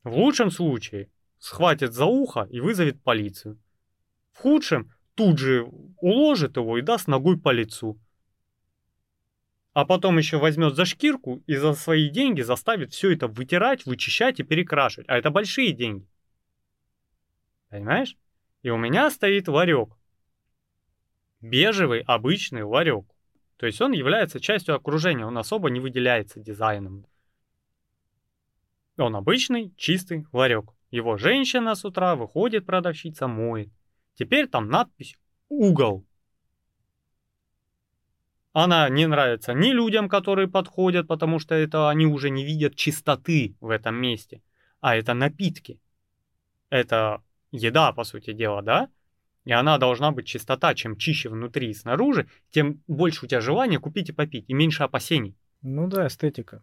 в лучшем случае схватит за ухо и вызовет полицию. В худшем тут же уложит его и даст ногой по лицу. А потом еще возьмет за шкирку и за свои деньги заставит все это вытирать, вычищать и перекрашивать. А это большие деньги. Понимаешь? И у меня стоит ларек. Бежевый обычный ларек. То есть он является частью окружения, он особо не выделяется дизайном. Он обычный, чистый ларек. Его женщина с утра выходит, продавщица моет. Теперь там надпись «Угол». Она не нравится ни людям, которые подходят, потому что это они уже не видят чистоты в этом месте. А это напитки. Это еда, по сути дела, да? И она должна быть чистота. Чем чище внутри и снаружи, тем больше у тебя желания купить и попить, и меньше опасений. Ну да, эстетика.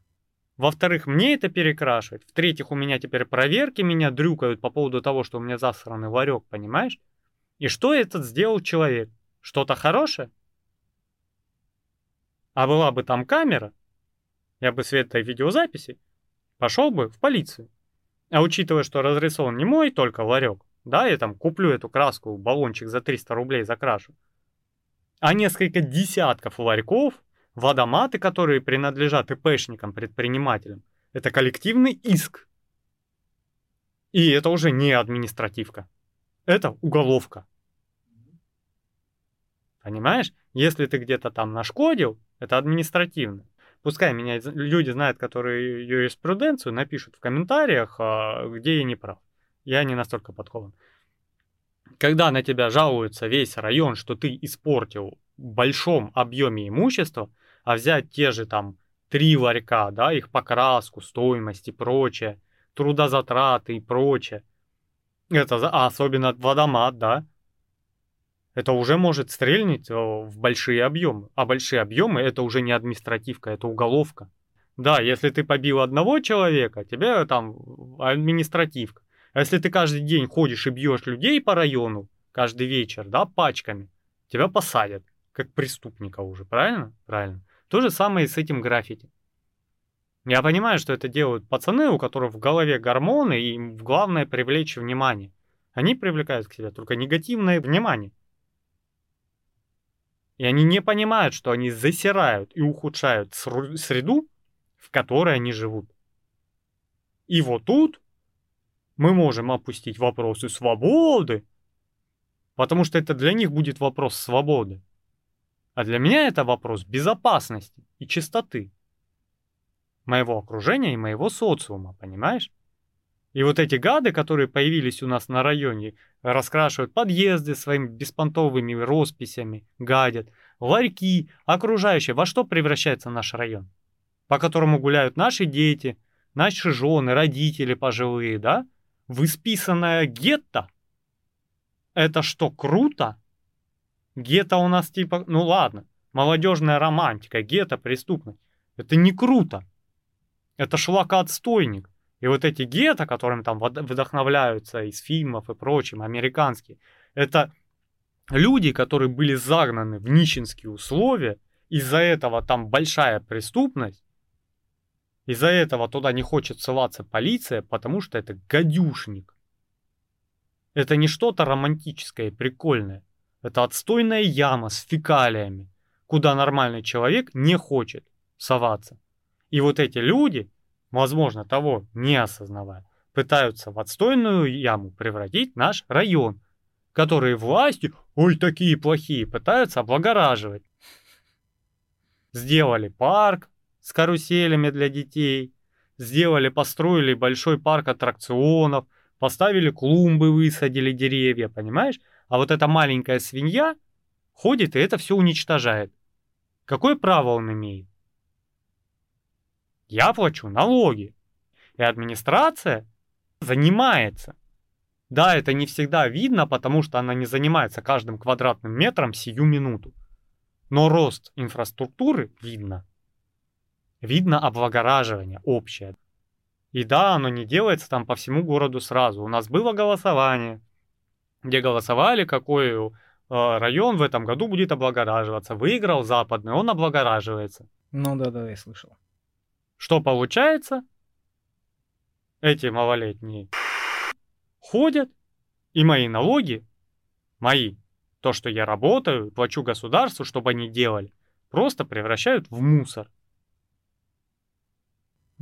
Во-вторых, мне это перекрашивать. В-третьих, у меня теперь проверки меня дрюкают по поводу того, что у меня засранный ларек, понимаешь? И что этот сделал человек? Что-то хорошее? А была бы там камера, я бы с этой видеозаписи пошел бы в полицию. А учитывая, что разрисован не мой только ларек, да, я там куплю эту краску, баллончик за 300 рублей закрашу. А несколько десятков ларьков, водоматы, которые принадлежат ИПшникам, предпринимателям, это коллективный иск. И это уже не административка. Это уголовка. Понимаешь? Если ты где-то там нашкодил, это административно. Пускай меня люди знают, которые юриспруденцию, напишут в комментариях, а, где я не прав я не настолько подкован. Когда на тебя жалуется весь район, что ты испортил в большом объеме имущества, а взять те же там три ларька, да, их покраску, стоимость и прочее, трудозатраты и прочее, это а особенно водомат, да, это уже может стрельнуть э, в большие объемы. А большие объемы это уже не административка, это уголовка. Да, если ты побил одного человека, тебе там административка. А если ты каждый день ходишь и бьешь людей по району, каждый вечер, да, пачками, тебя посадят, как преступника уже, правильно? Правильно. То же самое и с этим граффити. Я понимаю, что это делают пацаны, у которых в голове гормоны, и им главное привлечь внимание. Они привлекают к себе только негативное внимание. И они не понимают, что они засирают и ухудшают среду, в которой они живут. И вот тут мы можем опустить вопросы свободы, потому что это для них будет вопрос свободы. А для меня это вопрос безопасности и чистоты. моего окружения и моего социума, понимаешь? И вот эти гады, которые появились у нас на районе, раскрашивают подъезды своими беспонтовыми росписями, гадят, ларьки, окружающие. Во что превращается наш район? По которому гуляют наши дети, наши жены, родители пожилые, да? В исписанное гетто. Это что, круто? Гетто у нас типа, ну ладно, молодежная романтика, гетто преступность. Это не круто. Это шлакоотстойник. И вот эти гетто, которым там вдохновляются из фильмов и прочим, американские, это люди, которые были загнаны в нищенские условия, из-за этого там большая преступность, из-за этого туда не хочет ссылаться полиция, потому что это гадюшник. Это не что-то романтическое и прикольное. Это отстойная яма с фекалиями, куда нормальный человек не хочет соваться. И вот эти люди, возможно, того не осознавая, пытаются в отстойную яму превратить наш район, которые власти, ой, такие плохие, пытаются облагораживать. Сделали парк с каруселями для детей, сделали, построили большой парк аттракционов, поставили клумбы, высадили деревья, понимаешь? А вот эта маленькая свинья ходит и это все уничтожает. Какое право он имеет? Я плачу налоги. И администрация занимается. Да, это не всегда видно, потому что она не занимается каждым квадратным метром сию минуту. Но рост инфраструктуры видно. Видно облагораживание общее. И да, оно не делается там по всему городу сразу. У нас было голосование, где голосовали, какой э, район в этом году будет облагораживаться. Выиграл западный, он облагораживается. Ну да, да, я слышал. Что получается? Эти малолетние ходят, и мои налоги, мои, то, что я работаю, плачу государству, чтобы они делали, просто превращают в мусор.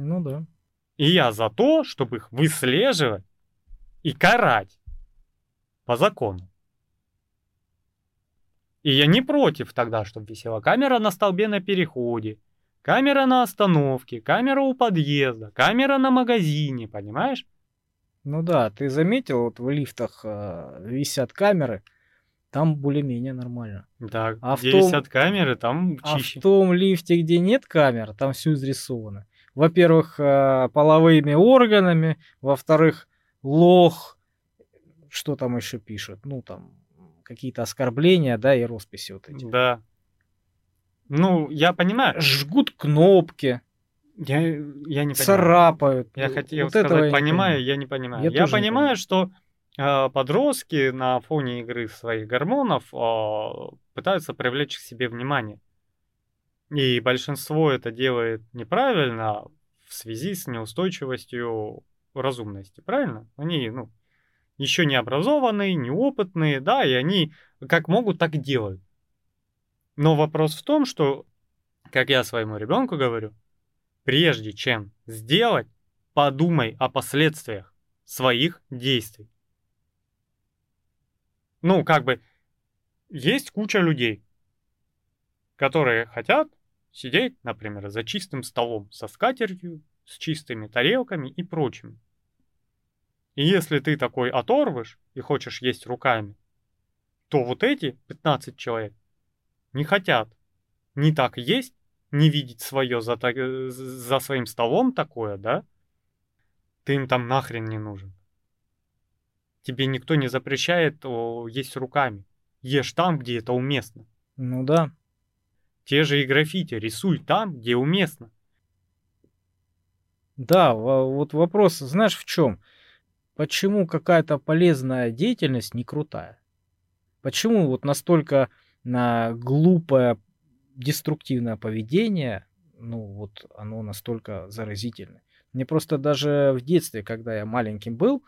Ну да. И я за то, чтобы их выслеживать и карать по закону. И я не против тогда, чтобы висела камера на столбе на переходе, Камера на остановке, камера у подъезда, камера на магазине, понимаешь? Ну да, ты заметил, вот в лифтах э, висят камеры, там более-менее нормально. Да, а где том, висят камеры, там чище. А в том лифте, где нет камер, там все изрисовано. Во-первых, э, половыми органами, во-вторых, лох, что там еще пишут, ну там какие-то оскорбления, да, и росписи вот эти. Да, ну, я понимаю. Жгут кнопки. Я, я не понимаю. Царапают. Я хотел вот сказать, я понимаю, не я не понимаю. Я, я понимаю, понимаю, что э, подростки на фоне игры своих гормонов э, пытаются привлечь к себе внимание. И большинство это делает неправильно в связи с неустойчивостью разумности, правильно? Они, ну, еще не образованные, неопытные, да, и они как могут, так и делают. Но вопрос в том, что, как я своему ребенку говорю, прежде чем сделать, подумай о последствиях своих действий. Ну, как бы, есть куча людей, которые хотят сидеть, например, за чистым столом со скатертью, с чистыми тарелками и прочим. И если ты такой оторвыш и хочешь есть руками, то вот эти 15 человек не хотят не так есть, не видеть свое за, э, за своим столом такое, да? Ты им там нахрен не нужен. Тебе никто не запрещает о, есть руками. Ешь там, где это уместно. Ну да. Те же и граффити, рисуй там, где уместно. Да, вот вопрос, знаешь, в чем? Почему какая-то полезная деятельность не крутая? Почему вот настолько на глупое деструктивное поведение, ну вот оно настолько заразительное. Мне просто даже в детстве, когда я маленьким был,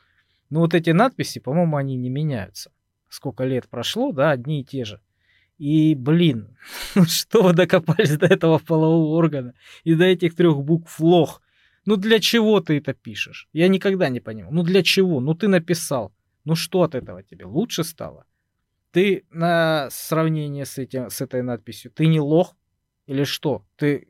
ну вот эти надписи, по-моему, они не меняются. Сколько лет прошло, да, одни и те же. И, блин, что вы докопались до этого полового органа и до этих трех букв лох? Ну для чего ты это пишешь? Я никогда не понимал. Ну для чего? Ну ты написал. Ну что от этого тебе? Лучше стало? Ты на сравнение с, этим, с этой надписью, ты не лох или что? Ты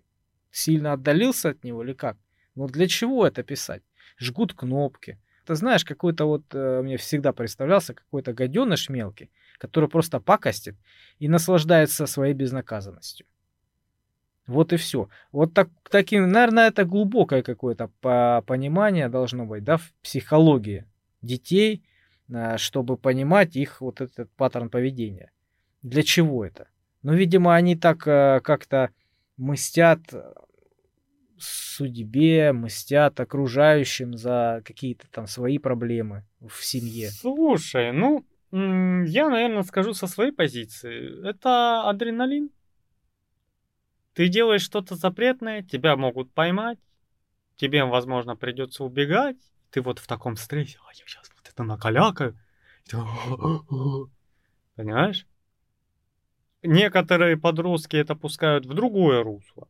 сильно отдалился от него или как? Ну для чего это писать? Жгут кнопки. Ты знаешь, какой-то вот, э, мне всегда представлялся какой-то гаденыш мелкий, который просто пакостит и наслаждается своей безнаказанностью. Вот и все. Вот так, таким, наверное, это глубокое какое-то понимание должно быть, да, в психологии детей, э, чтобы понимать их вот этот паттерн поведения. Для чего это? Ну, видимо, они так э, как-то мстят судьбе, мстят окружающим за какие-то там свои проблемы в семье. Слушай, ну, я, наверное, скажу со своей позиции. Это адреналин. Ты делаешь что-то запретное, тебя могут поймать, тебе, возможно, придется убегать. Ты вот в таком стрессе, а я сейчас вот это накалякаю. Понимаешь? Некоторые подростки это пускают в другое русло.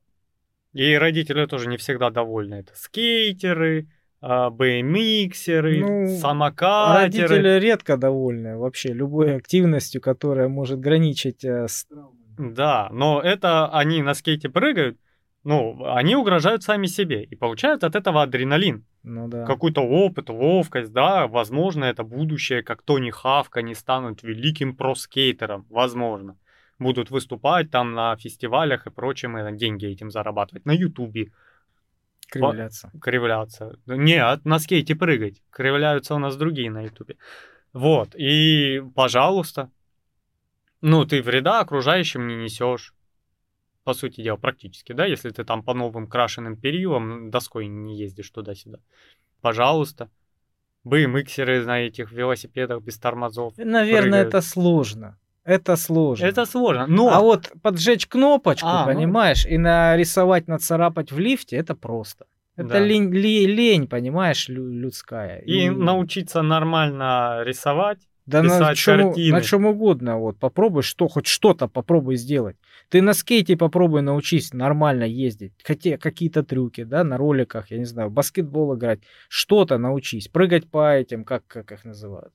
И родители тоже не всегда довольны. Это скейтеры, BMXеры, ну, самокатеры. Родители редко довольны вообще любой активностью, которая может граничить э, с... Да, но это они на скейте прыгают, ну, они угрожают сами себе и получают от этого адреналин. Ну да. Какой-то опыт, ловкость, да, возможно, это будущее, как Тони Хавка, они станут великим проскейтером, возможно будут выступать там на фестивалях и прочим, и деньги этим зарабатывать. На Ютубе. Кривляться. По... Кривляться. Нет, на скейте прыгать. Кривляются у нас другие на Ютубе. Вот, и, пожалуйста, ну, ты вреда окружающим не несешь. По сути дела, практически, да, если ты там по новым крашеным перилам доской не ездишь туда-сюда. Пожалуйста. BMXеры на этих велосипедах без тормозов. Наверное, прыгают. это сложно. Это сложно. Это сложно. Но... А вот поджечь кнопочку, а, ну. понимаешь, ну... и нарисовать, нацарапать в лифте, это просто. Это да. лень, лень, понимаешь, людская. И, и научиться нормально рисовать, да на чем, картины. на чем угодно. Вот попробуй что, хоть что-то попробуй сделать. Ты на скейте попробуй научись нормально ездить. Хотя какие-то трюки, да, на роликах, я не знаю, баскетбол играть. Что-то научись. Прыгать по этим, как, как их называют?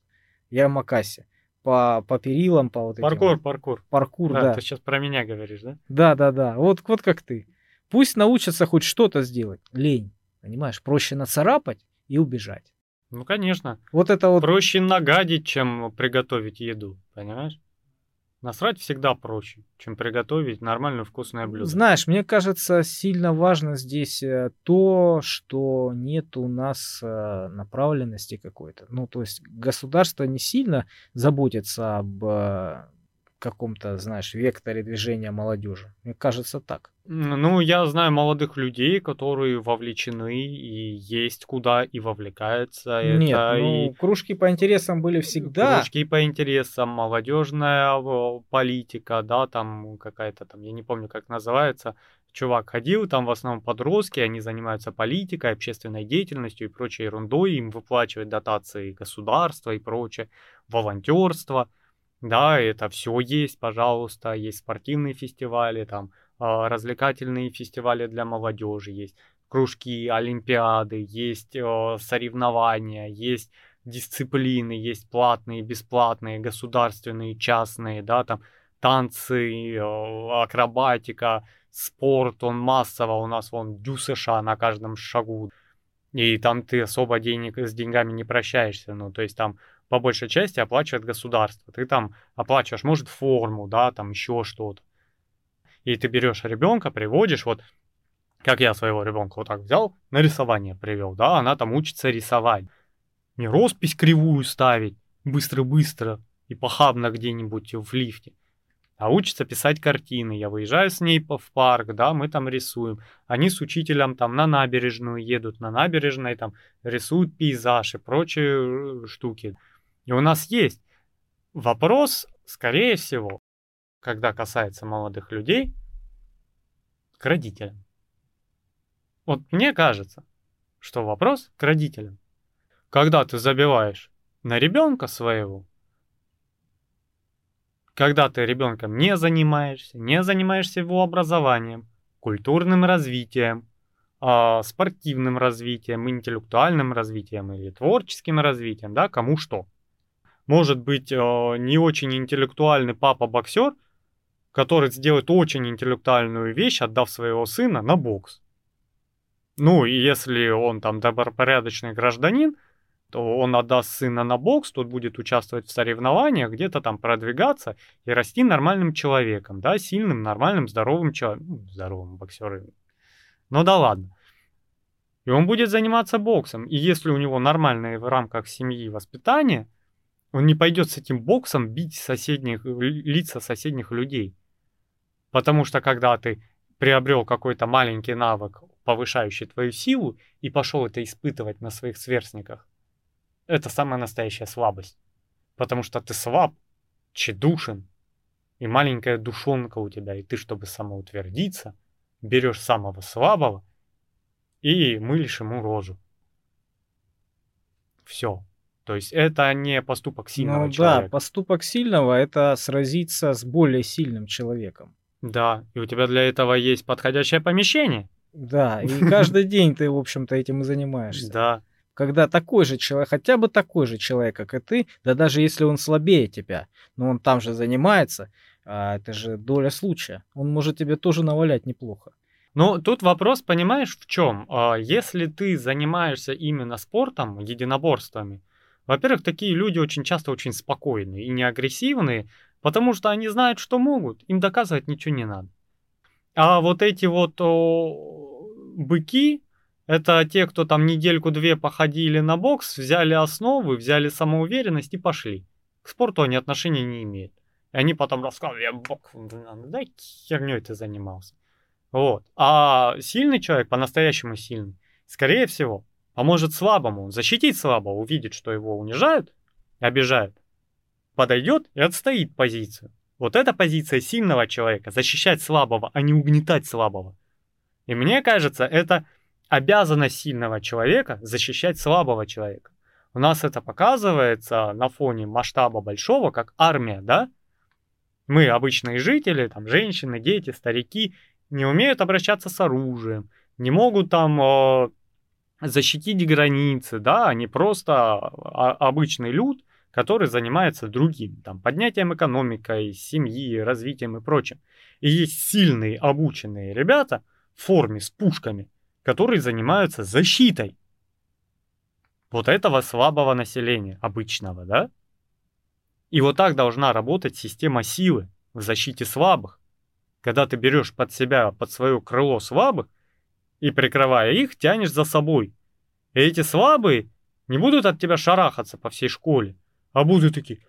Я Макаси по, по перилам, по вот этим. Паркур, паркур. Паркур, а, да. Ты сейчас про меня говоришь, да? Да, да, да. Вот, вот как ты. Пусть научатся хоть что-то сделать. Лень. Понимаешь, проще нацарапать и убежать. Ну, конечно. Вот это вот... Проще нагадить, чем приготовить еду, понимаешь? Насрать всегда проще, чем приготовить нормальное вкусное блюдо. Знаешь, мне кажется, сильно важно здесь э, то, что нет у нас э, направленности какой-то. Ну, то есть государство не сильно заботится об э, каком-то, знаешь, векторе движения молодежи. Мне кажется так. Ну, я знаю молодых людей, которые вовлечены и есть куда и вовлекаются. Нет, это ну, и... кружки по интересам были всегда. Кружки по интересам, молодежная политика, да, там какая-то там, я не помню, как называется. Чувак ходил, там в основном подростки, они занимаются политикой, общественной деятельностью и прочей ерундой, им выплачивают дотации государства и прочее, волонтерство. Да, это все есть, пожалуйста, есть спортивные фестивали, там а, развлекательные фестивали для молодежи есть, кружки, олимпиады, есть э, соревнования, есть дисциплины, есть платные, бесплатные, государственные, частные, да, там танцы, э, акробатика, спорт, он массово у нас, вон, дю США на каждом шагу. И там ты особо денег с деньгами не прощаешься, ну, то есть там по большей части оплачивает государство. Ты там оплачиваешь, может, форму, да, там еще что-то. И ты берешь ребенка, приводишь, вот как я своего ребенка вот так взял, на рисование привел, да, она там учится рисовать. Не роспись кривую ставить быстро-быстро и похабно где-нибудь в лифте, а учится писать картины. Я выезжаю с ней в парк, да, мы там рисуем. Они с учителем там на набережную едут, на набережной там рисуют пейзаж и прочие э, штуки. И у нас есть вопрос, скорее всего, когда касается молодых людей, к родителям. Вот мне кажется, что вопрос к родителям. Когда ты забиваешь на ребенка своего, когда ты ребенком не занимаешься, не занимаешься его образованием, культурным развитием, а, спортивным развитием, интеллектуальным развитием или творческим развитием, да, кому что – может быть, э, не очень интеллектуальный папа-боксер, который сделает очень интеллектуальную вещь, отдав своего сына на бокс. Ну, и если он там добропорядочный гражданин, то он отдаст сына на бокс, тот будет участвовать в соревнованиях, где-то там продвигаться и расти нормальным человеком, да, сильным, нормальным, здоровым человеком, ну, здоровым боксером. Ну да ладно. И он будет заниматься боксом. И если у него нормальное в рамках семьи воспитание, он не пойдет с этим боксом бить соседних, лица соседних людей. Потому что когда ты приобрел какой-то маленький навык, повышающий твою силу, и пошел это испытывать на своих сверстниках, это самая настоящая слабость. Потому что ты слаб, тщедушен, и маленькая душонка у тебя, и ты, чтобы самоутвердиться, берешь самого слабого и мылишь ему рожу. Все. То есть это не поступок сильного ну, человека. Да, поступок сильного это сразиться с более сильным человеком. Да, и у тебя для этого есть подходящее помещение. Да, и каждый день ты, в общем-то, этим и занимаешься. Да. Когда такой же человек, хотя бы такой же человек, как и ты, да даже если он слабее тебя, но он там же занимается, а это же доля случая, он может тебе тоже навалять неплохо. Ну, тут вопрос, понимаешь, в чем? А, если ты занимаешься именно спортом, единоборствами, во-первых, такие люди очень часто очень спокойные и не агрессивные, потому что они знают, что могут, им доказывать ничего не надо. А вот эти вот о, быки, это те, кто там недельку-две походили на бокс, взяли основы, взяли самоуверенность и пошли. К спорту они отношения не имеют. И они потом рассказывают, я бок, да херней ты занимался. Вот. А сильный человек, по-настоящему сильный, скорее всего, поможет слабому защитить слабого, увидит, что его унижают, обижают, подойдет и отстоит позицию. Вот эта позиция сильного человека, защищать слабого, а не угнетать слабого. И мне кажется, это обязанность сильного человека защищать слабого человека. У нас это показывается на фоне масштаба большого, как армия, да? Мы, обычные жители, там, женщины, дети, старики, не умеют обращаться с оружием, не могут там э, защитить границы, да, они просто а, обычный люд, который занимается другим, там, поднятием экономикой, семьи, развитием и прочим. И есть сильные, обученные ребята в форме с пушками, которые занимаются защитой вот этого слабого населения, обычного, да? И вот так должна работать система силы в защите слабых, когда ты берешь под себя, под свое крыло слабых, и прикрывая их, тянешь за собой. И эти слабые не будут от тебя шарахаться по всей школе, а будут такие,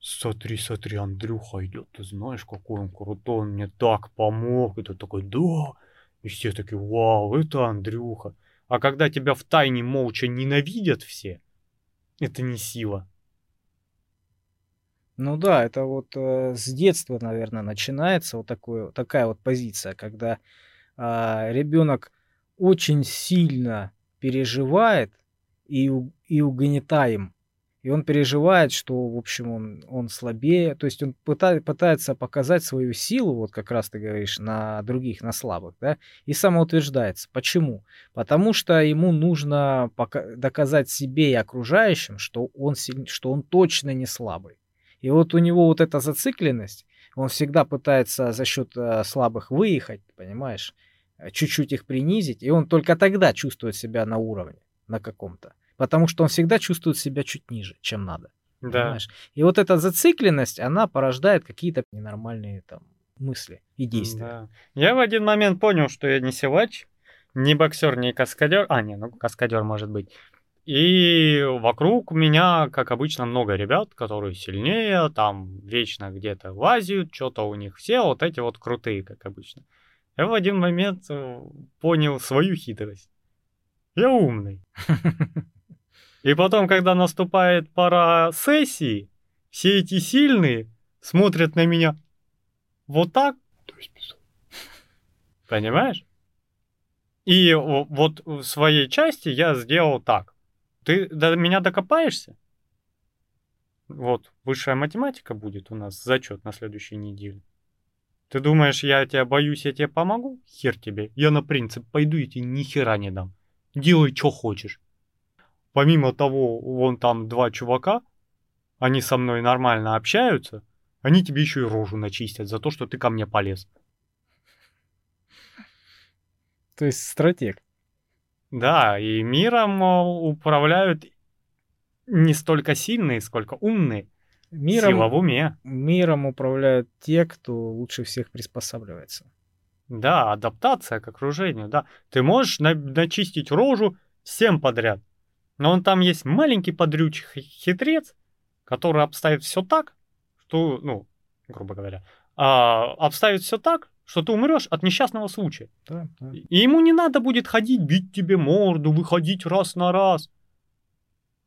смотри, смотри, Андрюха идет, ты знаешь, какой он крутой, он мне так помог. И ты такой, да. И все такие, вау, это Андрюха. А когда тебя в тайне молча ненавидят все, это не сила. Ну да, это вот э, с детства, наверное, начинается вот такое, такая вот позиция, когда ребенок очень сильно переживает и, и угнетаем. И он переживает, что, в общем, он, он слабее. То есть он пытает, пытается показать свою силу, вот как раз ты говоришь, на других, на слабых, да, и самоутверждается. Почему? Потому что ему нужно пока- доказать себе и окружающим, что он, силь... что он точно не слабый. И вот у него вот эта зацикленность, он всегда пытается за счет э, слабых выехать, понимаешь, э, чуть-чуть их принизить, и он только тогда чувствует себя на уровне, на каком-то. Потому что он всегда чувствует себя чуть ниже, чем надо. Да. Понимаешь? И вот эта зацикленность, она порождает какие-то ненормальные там мысли и действия. Да. Я в один момент понял, что я не силач, не боксер, не каскадер. А, не, ну каскадер может быть. И вокруг меня, как обычно, много ребят, которые сильнее, там вечно где-то лазят, что-то у них все вот эти вот крутые, как обычно. Я в один момент э, понял свою хитрость. Я умный. И потом, когда наступает пора сессии, все эти сильные смотрят на меня вот так. Понимаешь? И вот в своей части я сделал так. Ты до меня докопаешься? Вот, высшая математика будет у нас, зачет на следующей неделе. Ты думаешь, я тебя боюсь, я тебе помогу? Хер тебе. Я на принцип пойду и тебе ни хера не дам. Делай, что хочешь. Помимо того, вон там два чувака, они со мной нормально общаются, они тебе еще и рожу начистят за то, что ты ко мне полез. То есть стратег. Да, и миром управляют не столько сильные, сколько умные. Миром, Сила в уме. миром управляют те, кто лучше всех приспосабливается. Да, адаптация к окружению, да. Ты можешь на- начистить рожу всем подряд. Но он там есть маленький подрючий хи- хитрец, который обставит все так, что, ну, грубо говоря, а, обставит все так, что ты умрешь от несчастного случая. Да, да. И ему не надо будет ходить, бить тебе морду, выходить раз на раз.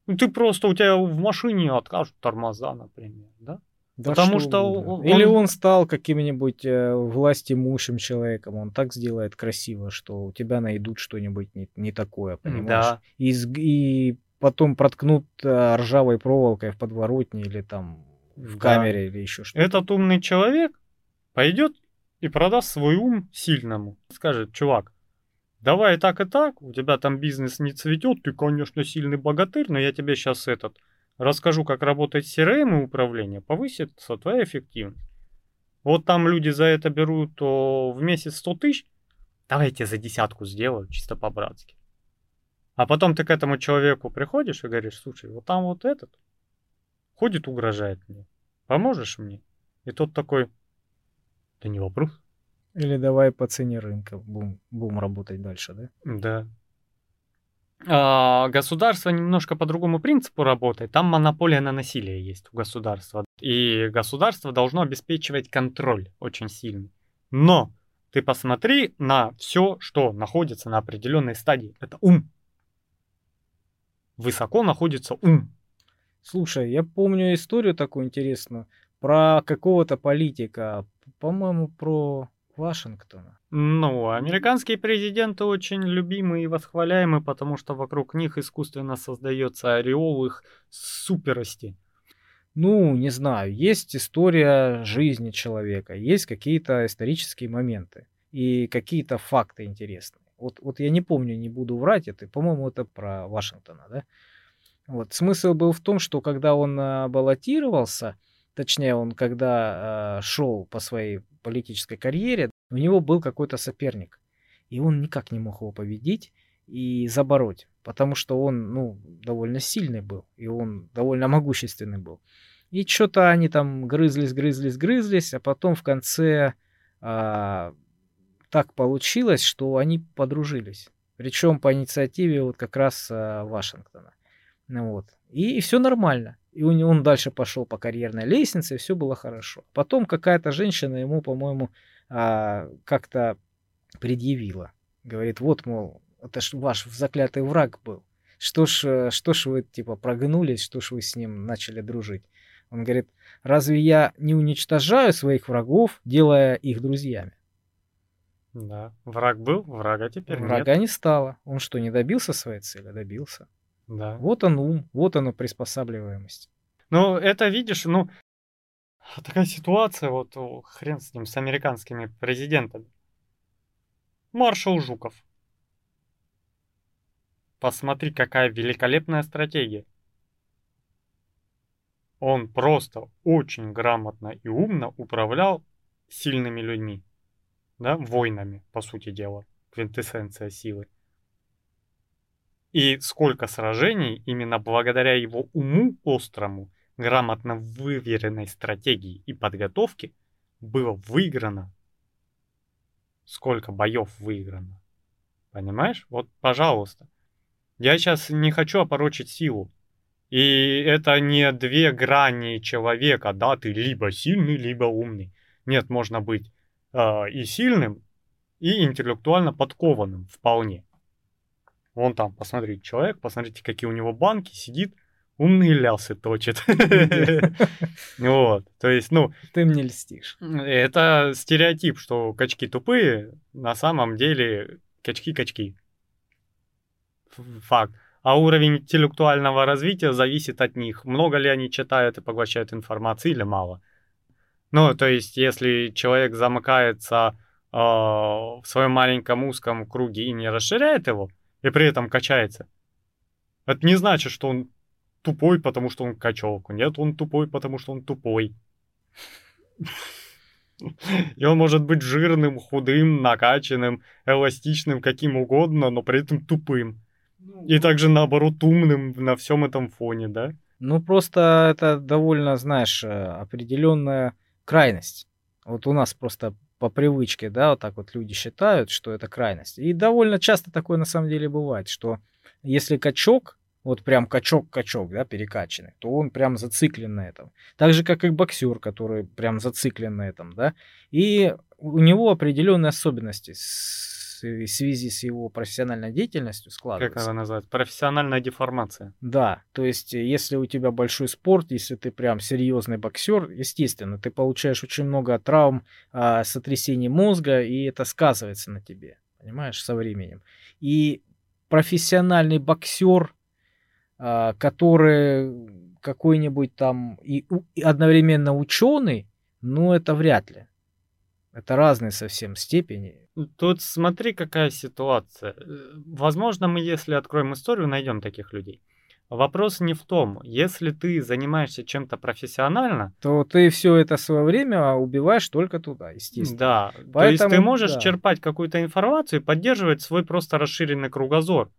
Ну, ты просто, у тебя в машине откажут тормоза, например, да? Да Потому что угодно. он- Или он- стал каким-нибудь э, властимущим человеком, он так сделает красиво, что у тебя найдут что-нибудь не, не такое, понимаешь? Да. И, и потом проткнут э, ржавой проволокой в подворотне или там в Да. камере или еще что-то. Этот умный человек пойдет и продаст свой ум сильному. Скажет, чувак, давай так и так, у тебя там бизнес не цветет, ты, конечно, сильный богатырь, но я тебе сейчас этот расскажу, как работает CRM и управление, повысится твоя эффективность. Вот там люди за это берут о, в месяц 100 тысяч, давайте за десятку сделаю, чисто по-братски. А потом ты к этому человеку приходишь и говоришь, слушай, вот там вот этот ходит, угрожает мне. Поможешь мне? И тот такой, да не вопрос. Или давай по цене рынка будем, будем работать дальше, да? Да. А, государство немножко по другому принципу работает. Там монополия на насилие есть у государства. И государство должно обеспечивать контроль очень сильный. Но ты посмотри на все, что находится на определенной стадии. Это ум. Высоко находится ум. Слушай, я помню историю такую интересную про какого-то политика, по-моему, про Вашингтона. Ну, американские президенты очень любимы и восхваляемы, потому что вокруг них искусственно создается ореол их суперости. Ну, не знаю, есть история жизни человека, есть какие-то исторические моменты и какие-то факты интересные. Вот, вот я не помню, не буду врать, это, по-моему, это про Вашингтона, да? Вот, смысл был в том, что когда он а, баллотировался, точнее, он когда а, шел по своей политической карьере, у него был какой-то соперник, и он никак не мог его победить и забороть, потому что он, ну, довольно сильный был, и он довольно могущественный был. И что-то они там грызлись, грызлись, грызлись, а потом в конце а, так получилось, что они подружились. Причем по инициативе вот как раз а, Вашингтона. Ну вот. И, все нормально. И он дальше пошел по карьерной лестнице, и все было хорошо. Потом какая-то женщина ему, по-моему, а, как-то предъявила. Говорит, вот, мол, это ж ваш заклятый враг был. Что ж, э, что ж вы, типа, прогнулись, что ж вы с ним начали дружить? Он говорит, разве я не уничтожаю своих врагов, делая их друзьями? Да, враг был, врага теперь Врага нет. не стало. Он что, не добился своей цели? Добился. Да. Вот он ум, вот оно приспосабливаемость. Ну, это видишь, ну, такая ситуация, вот хрен с ним, с американскими президентами. Маршал Жуков. Посмотри, какая великолепная стратегия. Он просто очень грамотно и умно управлял сильными людьми. Да, войнами, по сути дела. Квинтэссенция силы. И сколько сражений именно благодаря его уму острому, грамотно выверенной стратегии и подготовке было выиграно. Сколько боев выиграно. Понимаешь? Вот, пожалуйста. Я сейчас не хочу опорочить силу. И это не две грани человека, да, ты либо сильный, либо умный. Нет, можно быть э, и сильным, и интеллектуально подкованным вполне. Вон там, посмотрите, человек, посмотрите, какие у него банки, сидит, умные лясы точит. Вот, то есть, ну, Ты мне льстишь. это стереотип, что качки тупые, на самом деле качки-качки. Факт. А уровень интеллектуального развития зависит от них. Много ли они читают и поглощают информации или мало. Ну, то есть, если человек замыкается э, в своем маленьком узком круге и не расширяет его, и при этом качается, это не значит, что он тупой, потому что он качок. Нет, он тупой, потому что он тупой. И он может быть жирным, худым, накачанным, эластичным, каким угодно, но при этом тупым. И также, наоборот, умным на всем этом фоне, да? Ну, просто это довольно, знаешь, э, определенная крайность. Вот у нас просто по привычке, да, вот так вот люди считают, что это крайность. И довольно часто такое на самом деле бывает, что если качок, вот прям качок-качок, да, перекачанный, то он прям зациклен на этом. Так же, как и боксер, который прям зациклен на этом, да. И у него определенные особенности в связи с его профессиональной деятельностью складывается. Как это называется? Профессиональная деформация. Да, то есть э, если у тебя большой спорт, если ты прям серьезный боксер, естественно, ты получаешь очень много травм, а, сотрясений мозга, и это сказывается на тебе, понимаешь, со временем. И профессиональный боксер, а, который какой-нибудь там и одновременно ученый, ну это вряд ли. Это разные совсем степени. Тут смотри, какая ситуация. Э, возможно, мы, если откроем историю, найдем таких людей. Вопрос не в том, если ты занимаешься чем-то профессионально, то ты все это свое время убиваешь только туда, естественно. Да, Поэтому, то есть ты можешь да. черпать какую-то информацию и поддерживать свой просто расширенный кругозор.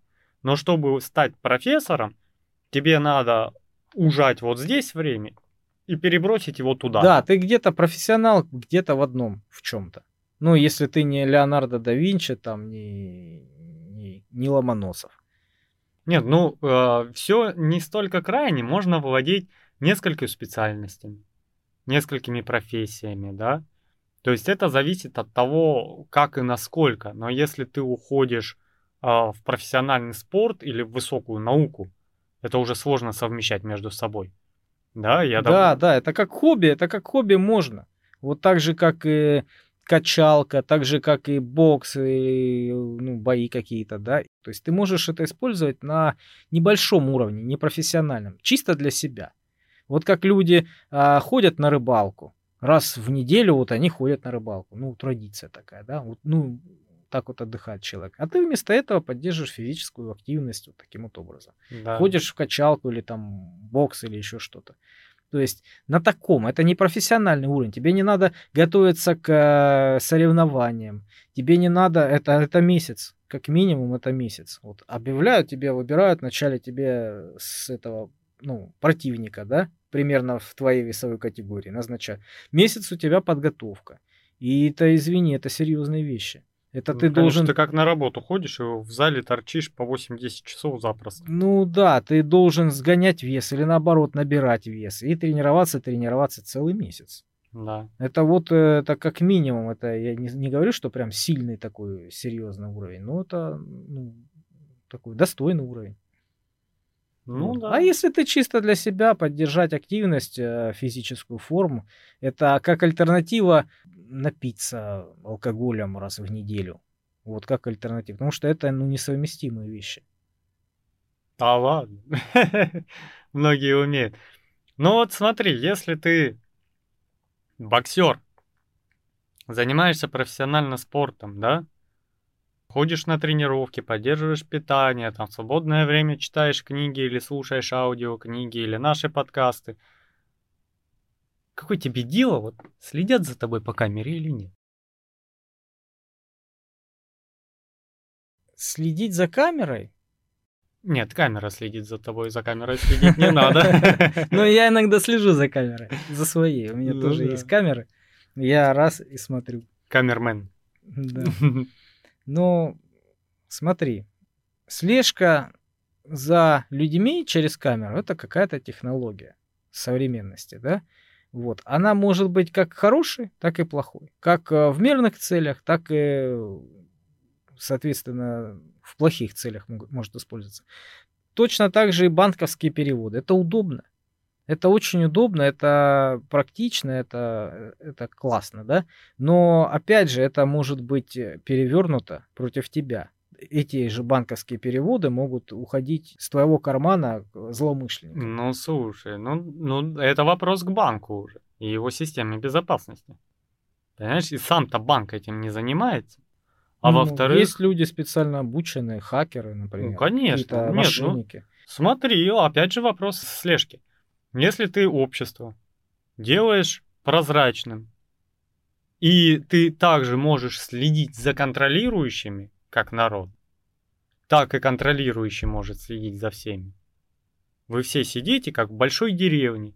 Но чтобы стать профессором, тебе надо ужать вот здесь время и перебросить его туда. Да, ты где-то профессионал, где-то в одном, в чем-то. Ну, если ты не Леонардо да Винчи, там, не, не, не Ломоносов. Нет, ну, э, все не столько крайне, можно владеть несколькими специальностями, несколькими профессиями, да. То есть это зависит от того, как и насколько. Но если ты уходишь э, в профессиональный спорт или в высокую науку, это уже сложно совмещать между собой. Да, я Да, доб... да, это как хобби, это как хобби можно. Вот так же, как и качалка, так же, как и бокс, и ну, бои какие-то, да. То есть ты можешь это использовать на небольшом уровне, не профессиональном, чисто для себя. Вот как люди а, ходят на рыбалку, раз в неделю вот они ходят на рыбалку, ну, традиция такая, да, вот, ну, так вот отдыхает человек. А ты вместо этого поддерживаешь физическую активность вот таким вот образом. Да. Ходишь в качалку или там бокс или еще что-то. То есть на таком, это не профессиональный уровень, тебе не надо готовиться к э, соревнованиям, тебе не надо, это, это месяц, как минимум это месяц. Вот объявляют тебе, выбирают вначале тебе с этого, ну, противника, да, примерно в твоей весовой категории назначают. Месяц у тебя подготовка. И это, извини, это серьезные вещи. Это ну, ты конечно, должен... Ты как на работу ходишь и в зале торчишь по 8-10 часов запросто. Ну да, ты должен сгонять вес или наоборот набирать вес и тренироваться, тренироваться целый месяц. Да. Это вот э, это как минимум, это я не, не говорю, что прям сильный такой серьезный уровень, но это ну, такой достойный уровень. Ну, да. А если ты чисто для себя поддержать активность, э, физическую форму, это как альтернатива напиться алкоголем раз в неделю. Вот как альтернатива. Потому что это ну, несовместимые вещи. А ладно. Многие умеют. Ну вот смотри, если ты боксер, занимаешься профессионально спортом, да? Ходишь на тренировки, поддерживаешь питание, там в свободное время читаешь книги или слушаешь аудиокниги или наши подкасты – Какое тебе дело, вот следят за тобой по камере или нет? Следить за камерой? Нет, камера следит за тобой, за камерой следить не надо. Но я иногда слежу за камерой, за своей. У меня ну тоже есть камеры. Я раз и смотрю. Камермен. Да. Ну, смотри, слежка за людьми через камеру это какая-то технология современности, да? Вот. Она может быть как хорошей, так и плохой. Как э, в мирных целях, так и, соответственно, в плохих целях может использоваться. Точно так же и банковские переводы. Это удобно. Это очень удобно, это практично, это, это классно, да? Но, опять же, это может быть э, перевернуто против тебя эти же банковские переводы могут уходить с твоего кармана злоумышленника. Ну, слушай, ну, ну это вопрос к банку уже и его системе безопасности. Понимаешь, и сам-то банк этим не занимается. А ну, во-вторых... Есть люди специально обученные, хакеры, например. Ну, конечно. Нет, ну, мошенники. Ну, смотри, опять же вопрос слежки. Если ты общество делаешь прозрачным. И ты также можешь следить за контролирующими, как народ, так и контролирующий может следить за всеми. Вы все сидите, как в большой деревне.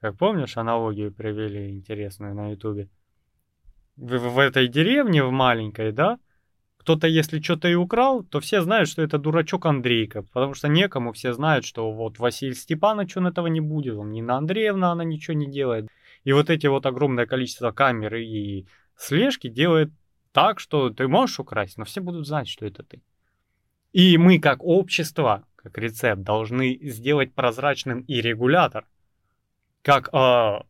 Как помнишь, аналогию привели интересную на ютубе. В, в этой деревне, в маленькой, да, кто-то, если что-то и украл, то все знают, что это дурачок Андрейка, потому что некому все знают, что вот Василий Степанович, он этого не будет, он Нина Андреевна, она ничего не делает. И вот эти вот огромное количество камер и слежки делает так, что ты можешь украсть, но все будут знать, что это ты. И мы как общество, как рецепт, должны сделать прозрачным и регулятор, как э,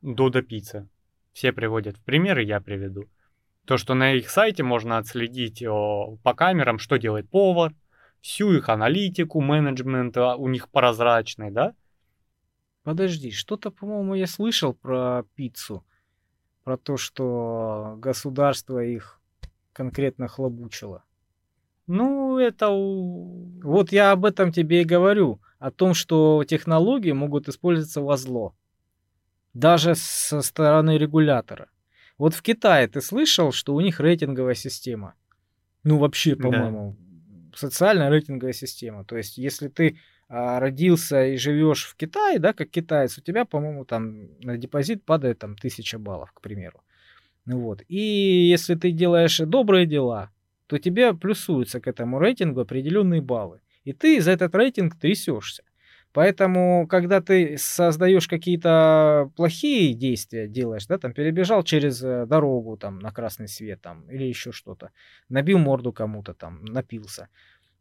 Додо Пицца. Все приводят в примеры, я приведу. То, что на их сайте можно отследить о, по камерам, что делает повар, всю их аналитику, менеджмент у них прозрачный, да? Подожди, что-то, по-моему, я слышал про пиццу, про то, что государство их конкретно хлобучило. Ну, это... Вот я об этом тебе и говорю, о том, что технологии могут использоваться во зло, даже со стороны регулятора. Вот в Китае ты слышал, что у них рейтинговая система? Ну, вообще, по-моему, да. социальная рейтинговая система. То есть, если ты родился и живешь в Китае, да, как китаец, у тебя, по-моему, там на депозит падает там тысяча баллов, к примеру. Ну вот. И если ты делаешь добрые дела, то тебе плюсуются к этому рейтингу определенные баллы. И ты за этот рейтинг трясешься. Поэтому, когда ты создаешь какие-то плохие действия, делаешь, да, там перебежал через э, дорогу там на красный свет там или еще что-то, набил морду кому-то там, напился,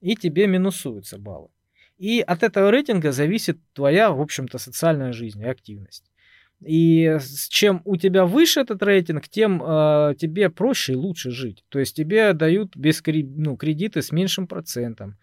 и тебе минусуются баллы. И от этого рейтинга зависит твоя, в общем-то, социальная жизнь и активность. И чем у тебя выше этот рейтинг, тем э, тебе проще и лучше жить. То есть тебе дают без ну, кредиты с меньшим процентом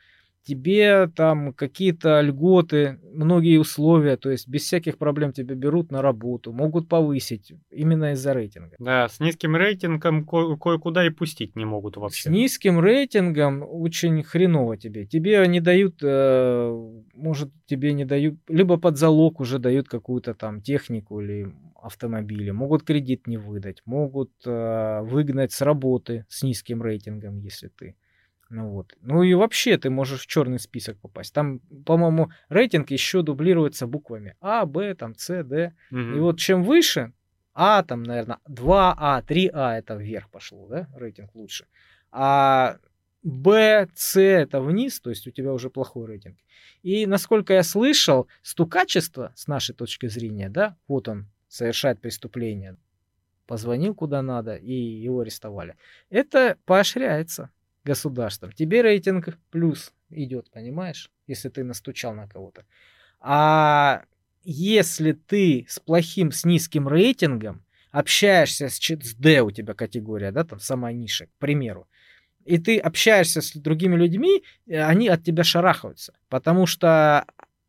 тебе там какие-то льготы, многие условия, то есть без всяких проблем тебя берут на работу, могут повысить именно из-за рейтинга. Да, с низким рейтингом ко- кое-куда и пустить не могут вообще. С низким рейтингом очень хреново тебе. Тебе не дают, э, может, тебе не дают, либо под залог уже дают какую-то там технику или автомобили, могут кредит не выдать, могут э, выгнать с работы с низким рейтингом, если ты ну вот. Ну и вообще ты можешь в черный список попасть. Там, по-моему, рейтинг еще дублируется буквами А, Б, там С, Д. Угу. И вот чем выше, А, там, наверное, 2А, 3А это вверх пошло, да, рейтинг лучше. А Б, С это вниз, то есть у тебя уже плохой рейтинг. И насколько я слышал, стукачество с нашей точки зрения, да, вот он совершает преступление, позвонил куда надо и его арестовали. Это поощряется государством, тебе рейтинг плюс идет, понимаешь, если ты настучал на кого-то. А если ты с плохим, с низким рейтингом общаешься с, с D у тебя категория, да, там самая низшая, к примеру, и ты общаешься с другими людьми, э, они от тебя шарахаются, потому что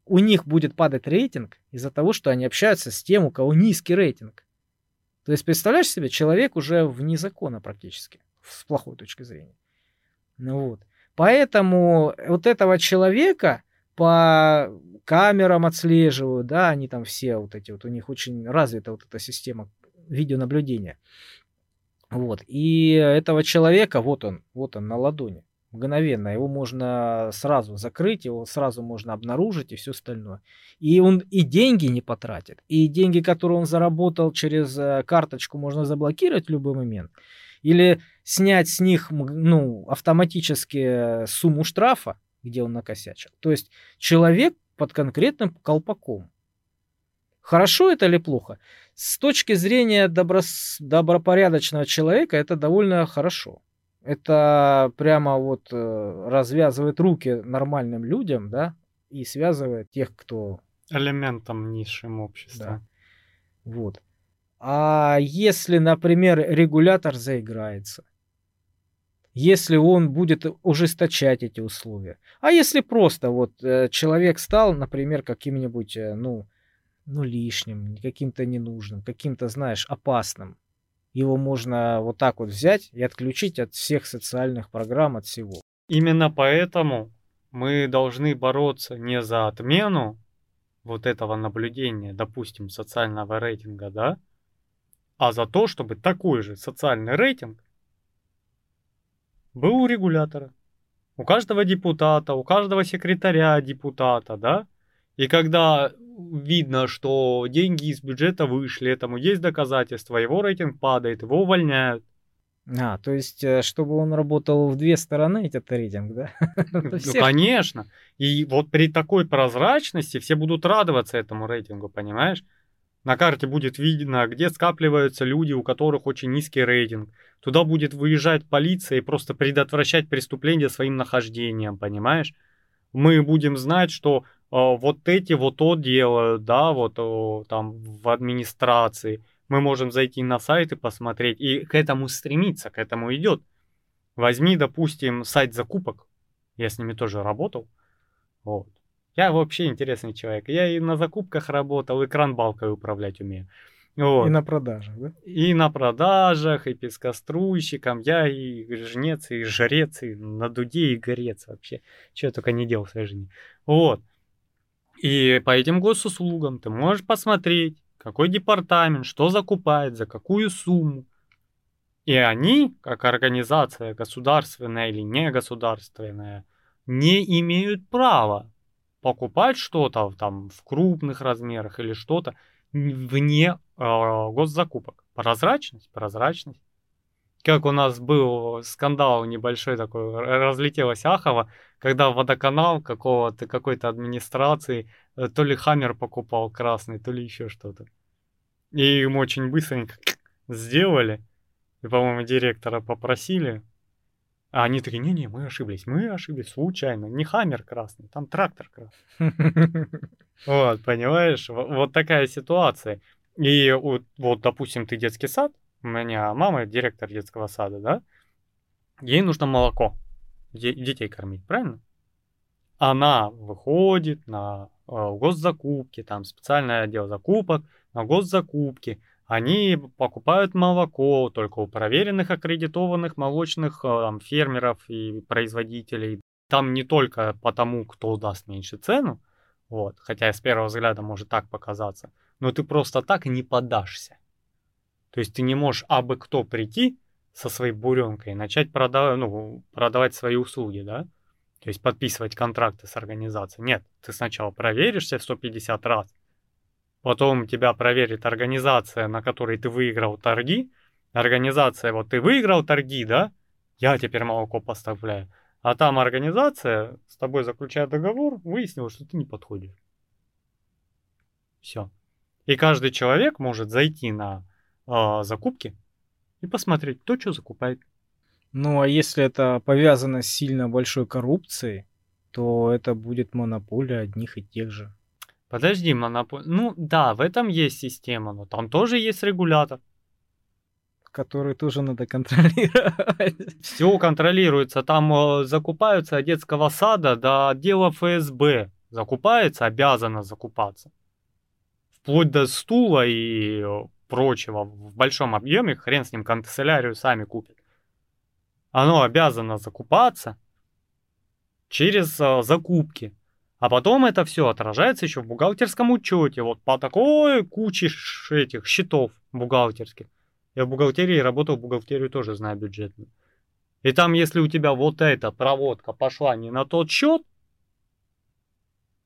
у них будет падать рейтинг из-за того, что они общаются с тем, у кого низкий рейтинг. То есть, представляешь себе, человек уже вне закона практически, с плохой точки зрения. Ну вот. Поэтому вот этого человека по камерам отслеживают, да, они там все вот эти вот, у них очень развита вот эта система видеонаблюдения. Вот. И этого человека, вот он, вот он на ладони, мгновенно. Его можно сразу закрыть, его сразу можно обнаружить и все остальное. И он и деньги не потратит, и деньги, которые он заработал через э, карточку, можно заблокировать в любой момент или снять с них ну, автоматически сумму штрафа, где он накосячил. То есть человек под конкретным колпаком. Хорошо это или плохо? С точки зрения добро... добропорядочного человека это довольно хорошо. Это прямо вот э, развязывает руки нормальным людям, да, и связывает тех, кто... Элементом низшим общества. Да. Вот. А если, например, регулятор заиграется, если он будет ужесточать эти условия, а если просто вот э, человек стал, например, каким-нибудь, э, ну, ну, лишним, каким-то ненужным, каким-то, знаешь, опасным, его можно вот так вот взять и отключить от всех социальных программ, от всего. Именно поэтому мы должны бороться не за отмену вот этого наблюдения, допустим, социального рейтинга, да, а за то, чтобы такой же социальный рейтинг был у регулятора. У каждого депутата, у каждого секретаря депутата, да? И когда видно, что деньги из бюджета вышли, этому есть доказательства, его рейтинг падает, его увольняют. А, то есть, э, чтобы он работал в две стороны, этот рейтинг, да? Ну, конечно. И вот при такой прозрачности все будут радоваться этому рейтингу, понимаешь? На карте будет видно, где скапливаются люди, у которых очень низкий рейтинг. Туда будет выезжать полиция и просто предотвращать преступления своим нахождением, понимаешь? Мы будем знать, что э, вот эти вот то делают, да, вот о, там в администрации. Мы можем зайти на сайт и посмотреть, и к этому стремиться, к этому идет. Возьми, допустим, сайт закупок. Я с ними тоже работал. Вот. Я вообще интересный человек. Я и на закупках работал, и кран-балкой управлять умею. Вот. И на продажах, да? И на продажах, и пескоструйщиком. Я и жнец, и жрец, и на дуде, и горец вообще. Что я только не делал в своей жизни. Вот. И по этим госуслугам ты можешь посмотреть, какой департамент, что закупает, за какую сумму. И они, как организация государственная или не государственная, не имеют права покупать что-то там в крупных размерах или что-то вне э, госзакупок. Прозрачность, прозрачность. Как у нас был скандал небольшой такой, разлетелась Ахова, когда водоканал какого-то, какой-то администрации э, то ли Хаммер покупал красный, то ли еще что-то. И им очень быстренько сделали. И, по-моему, директора попросили а они такие, не-не, мы ошиблись, мы ошиблись случайно. Не хаммер красный, там трактор красный. Вот, понимаешь, вот такая ситуация. И вот, допустим, ты детский сад, у меня мама директор детского сада, да, ей нужно молоко, детей кормить, правильно? Она выходит на э, госзакупки, там специальный отдел закупок, на госзакупки, они покупают молоко только у проверенных аккредитованных молочных э, там, фермеров и производителей. Там не только потому, кто даст меньше цену, вот, хотя с первого взгляда может так показаться, но ты просто так не подашься. То есть ты не можешь абы кто прийти со своей буренкой и начать продавать, ну, продавать свои услуги, да? То есть подписывать контракты с организацией. Нет, ты сначала проверишься 150 раз, потом тебя проверит организация, на которой ты выиграл торги. Организация, вот ты выиграл торги, да? Я теперь молоко поставляю. А там организация с тобой заключает договор, выяснила, что ты не подходишь. Все. И каждый человек может зайти на э, закупки и посмотреть, кто что закупает. Ну, а если это повязано с сильно большой коррупцией, то это будет монополия одних и тех же. Подожди, монополия. Ну да, в этом есть система, но там тоже есть регулятор. Который тоже надо контролировать. Все контролируется. Там э, закупаются от детского сада до отдела ФСБ. Закупается, обязано закупаться. Вплоть до стула и э, прочего в большом объеме, хрен с ним, канцелярию сами купят. Оно обязано закупаться через э, закупки. А потом это все отражается еще в бухгалтерском учете. Вот по такой куче этих счетов бухгалтерских. Я в бухгалтерии работал, бухгалтерию тоже знаю бюджетную. И там, если у тебя вот эта проводка пошла не на тот счет,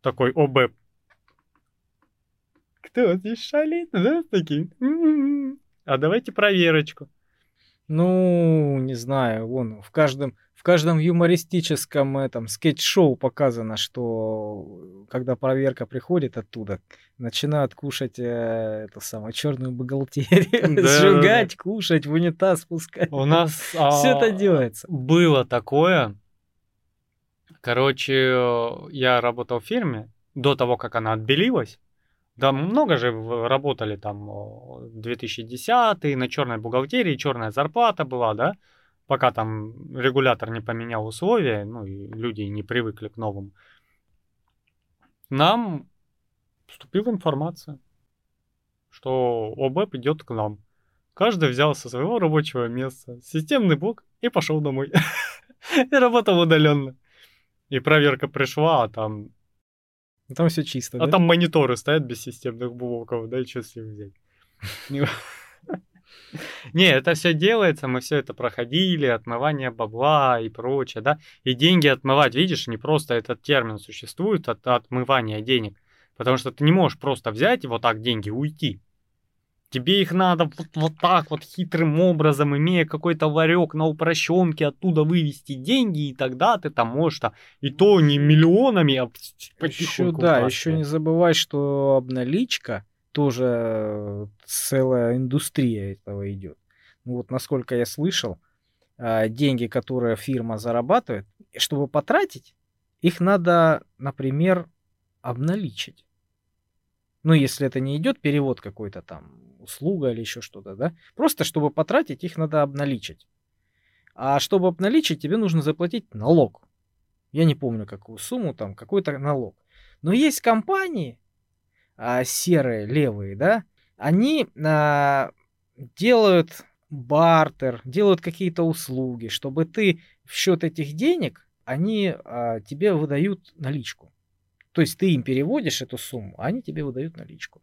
такой ОБ. Кто здесь шалит? Да, такие. «М-м-м». А давайте проверочку. Ну, не знаю, вон в каждом в каждом юмористическом этом скетч-шоу показано, что когда проверка приходит оттуда, начинают кушать э, эту самую черную бухгалтерию, да, сжигать, да. кушать, в унитаз спускать. У нас все а, это делается. Было такое. Короче, я работал в фирме до того, как она отбелилась. Да, много же работали там 2010 на черной бухгалтерии, черная зарплата была, да пока там регулятор не поменял условия, ну и люди не привыкли к новым, нам поступила информация, что ОБЭП идет к нам. Каждый взял со своего рабочего места системный блок и пошел домой. И работал удаленно. И проверка пришла, а там... Там все чисто, А там мониторы стоят без системных блоков, да, и что с ним взять? Не, это все делается, мы все это проходили, отмывание бабла и прочее, да. И деньги отмывать, видишь, не просто этот термин существует, от отмывания денег. Потому что ты не можешь просто взять и вот так деньги уйти. Тебе их надо вот, вот так вот хитрым образом, имея какой-то ларек на упрощенке, оттуда вывести деньги, и тогда ты там можешь там, и то не миллионами, а еще, да, еще не забывай, что обналичка тоже э, целая индустрия этого идет. Ну вот насколько я слышал, а, деньги, которые фирма зарабатывает, чтобы потратить, их надо, например, обналичить. Ну, если это не идет перевод какой-то там, услуга или еще что-то, да. Просто чтобы потратить, их надо обналичить. А чтобы обналичить, тебе нужно заплатить налог. Я не помню, какую сумму там, какой-то налог. Но есть компании, а, серые, левые, да, они а, делают бартер, делают какие-то услуги, чтобы ты в счет этих денег, они а, тебе выдают наличку. То есть ты им переводишь эту сумму, а они тебе выдают наличку.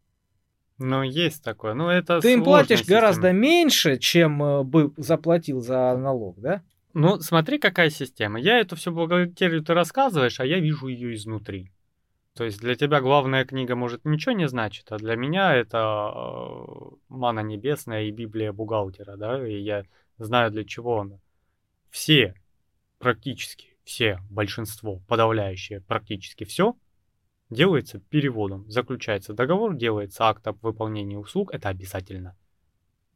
Ну, есть такое. Ну, это Ты им платишь система. гораздо меньше, чем э, бы заплатил за налог, да? Ну, смотри, какая система. Я эту всю бухгалтерию ты рассказываешь, а я вижу ее изнутри. То есть для тебя главная книга может ничего не значит, а для меня это э, мана небесная и Библия бухгалтера, да, и я знаю для чего она. Все, практически все, большинство, подавляющее, практически все делается переводом. Заключается договор, делается акт об выполнении услуг, это обязательно.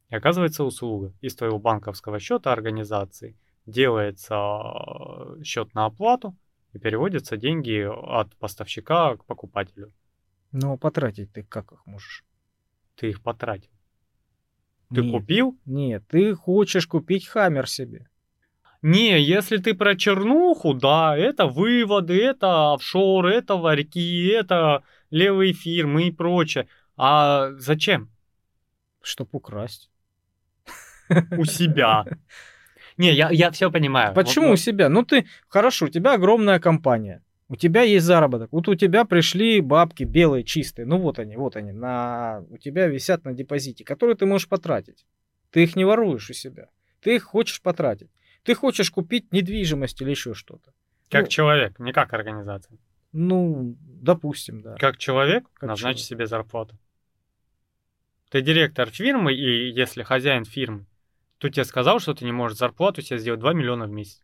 И оказывается услуга из твоего банковского счета организации делается э, счет на оплату, и переводятся деньги от поставщика к покупателю. Ну, а потратить ты как их можешь? Ты их потратил. Ты нет, купил? Нет, ты хочешь купить хаммер себе. Не, если ты про чернуху, да, это выводы, это офшор, это варьки, это левые фирмы и прочее. А зачем? Чтоб украсть. У себя. Не, я, я все понимаю. Почему вот, у себя? Ну ты, хорошо, у тебя огромная компания. У тебя есть заработок. Вот у тебя пришли бабки белые, чистые. Ну вот они, вот они. На... У тебя висят на депозите, которые ты можешь потратить. Ты их не воруешь у себя. Ты их хочешь потратить. Ты хочешь купить недвижимость или еще что-то. Как ну, человек, не как организация. Ну, допустим, да. Как человек, как назначь человек. себе зарплату. Ты директор фирмы, и если хозяин фирмы кто тебе сказал, что ты не можешь зарплату себе сделать 2 миллиона в месяц?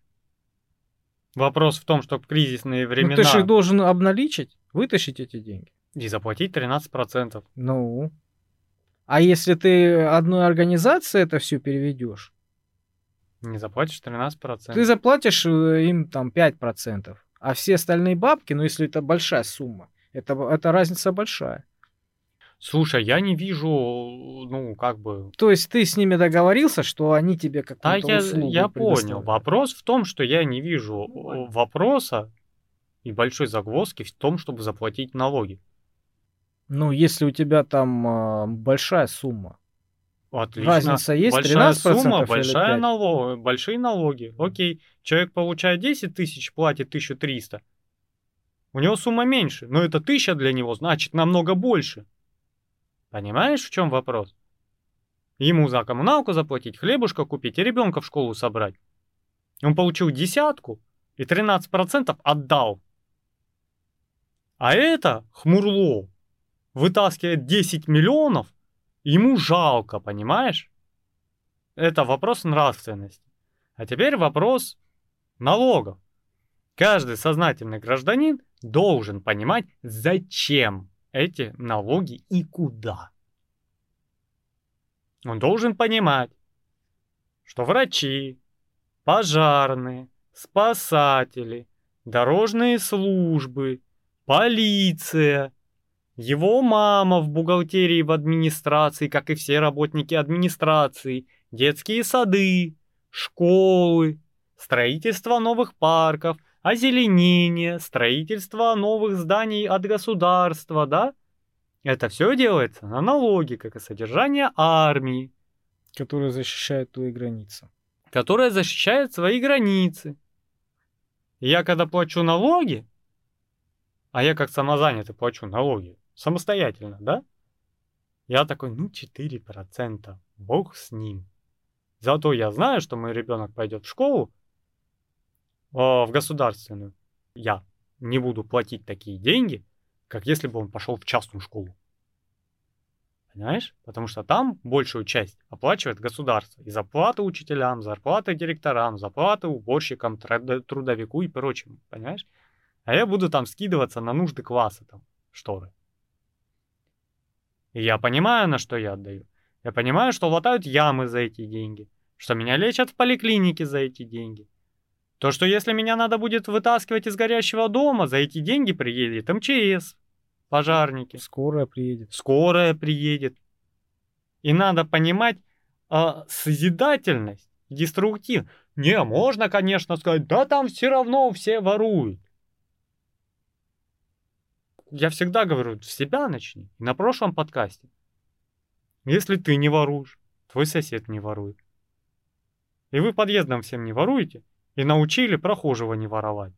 Вопрос в том, что в кризисные времена... Ну, ты же их должен обналичить, вытащить эти деньги. И заплатить 13%. Ну, а если ты одной организации это все переведешь? Не заплатишь 13%. Ты заплатишь э, им там 5%. А все остальные бабки, ну если это большая сумма, это, это разница большая. Слушай, я не вижу, ну, как бы... То есть ты с ними договорился, что они тебе какую-то да, я, я понял. Вопрос в том, что я не вижу ну, вопроса и большой загвоздки в том, чтобы заплатить налоги. Ну, если у тебя там э, большая сумма. Отлично. Разница есть большая 13% сумма, большая налог, большие налоги. Окей, человек получает 10 тысяч, платит 1300. У него сумма меньше, но это 1000 для него значит намного больше. Понимаешь, в чем вопрос? Ему за коммуналку заплатить, хлебушка купить и ребенка в школу собрать. Он получил десятку и 13% отдал. А это хмурло вытаскивает 10 миллионов, ему жалко, понимаешь? Это вопрос нравственности. А теперь вопрос налогов. Каждый сознательный гражданин должен понимать, зачем эти налоги и куда. Он должен понимать, что врачи, пожарные, спасатели, дорожные службы, полиция, его мама в бухгалтерии в администрации, как и все работники администрации, детские сады, школы, строительство новых парков, озеленение, строительство новых зданий от государства, да? Это все делается на налоги, как и содержание армии. Которая защищает твои границы. Которая защищает свои границы. И я когда плачу налоги, а я как самозанятый плачу налоги самостоятельно, да? Я такой, ну 4%, бог с ним. Зато я знаю, что мой ребенок пойдет в школу, э, в государственную. Я не буду платить такие деньги, как если бы он пошел в частную школу. Понимаешь? Потому что там большую часть оплачивает государство. И зарплаты учителям, зарплаты директорам, зарплаты уборщикам, трудовику и прочему. Понимаешь? А я буду там скидываться на нужды класса, там, шторы. И я понимаю, на что я отдаю. Я понимаю, что латают ямы за эти деньги, что меня лечат в поликлинике за эти деньги. То, что если меня надо будет вытаскивать из горящего дома, за эти деньги приедет МЧС, пожарники. Скорая приедет. Скорая приедет. И надо понимать а, созидательность, деструктив. Не, можно, конечно, сказать, да там все равно все воруют. Я всегда говорю, с себя начни. На прошлом подкасте. Если ты не воруешь, твой сосед не ворует. И вы подъездом всем не воруете, и научили прохожего не воровать.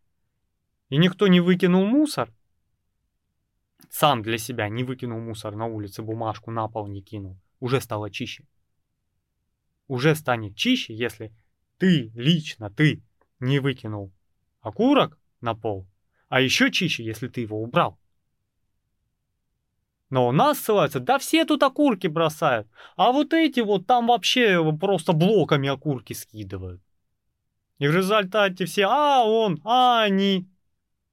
И никто не выкинул мусор, сам для себя не выкинул мусор на улице, бумажку на пол не кинул, уже стало чище. Уже станет чище, если ты лично, ты не выкинул окурок на пол, а еще чище, если ты его убрал. Но у нас ссылаются, да все тут окурки бросают. А вот эти вот там вообще просто блоками окурки скидывают. И в результате все, а он, а они.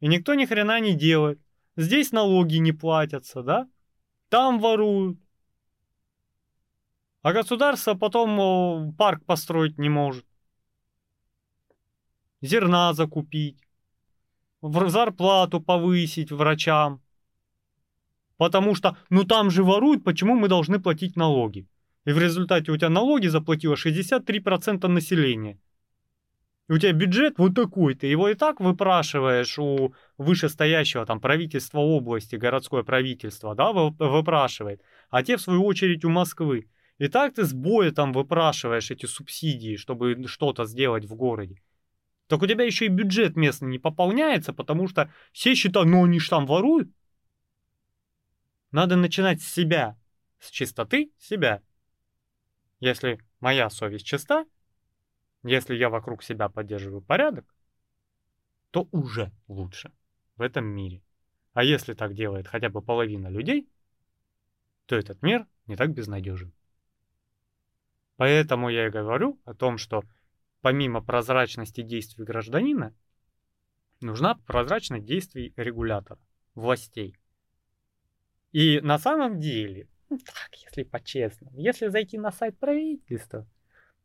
И никто ни хрена не делает. Здесь налоги не платятся, да? Там воруют. А государство потом парк построить не может. Зерна закупить. Зарплату повысить врачам. Потому что, ну там же воруют, почему мы должны платить налоги? И в результате у тебя налоги заплатило 63% населения. И у тебя бюджет вот такой, ты его и так выпрашиваешь у вышестоящего там правительства области, городское правительство, да, выпрашивает, а те в свою очередь у Москвы. И так ты с боя там выпрашиваешь эти субсидии, чтобы что-то сделать в городе. Так у тебя еще и бюджет местный не пополняется, потому что все считают, ну они ж там воруют. Надо начинать с себя, с чистоты себя. Если моя совесть чиста, если я вокруг себя поддерживаю порядок, то уже лучше в этом мире. А если так делает хотя бы половина людей, то этот мир не так безнадежен. Поэтому я и говорю о том, что помимо прозрачности действий гражданина, нужна прозрачность действий регулятора, властей. И на самом деле, ну так, если по-честному, если зайти на сайт правительства,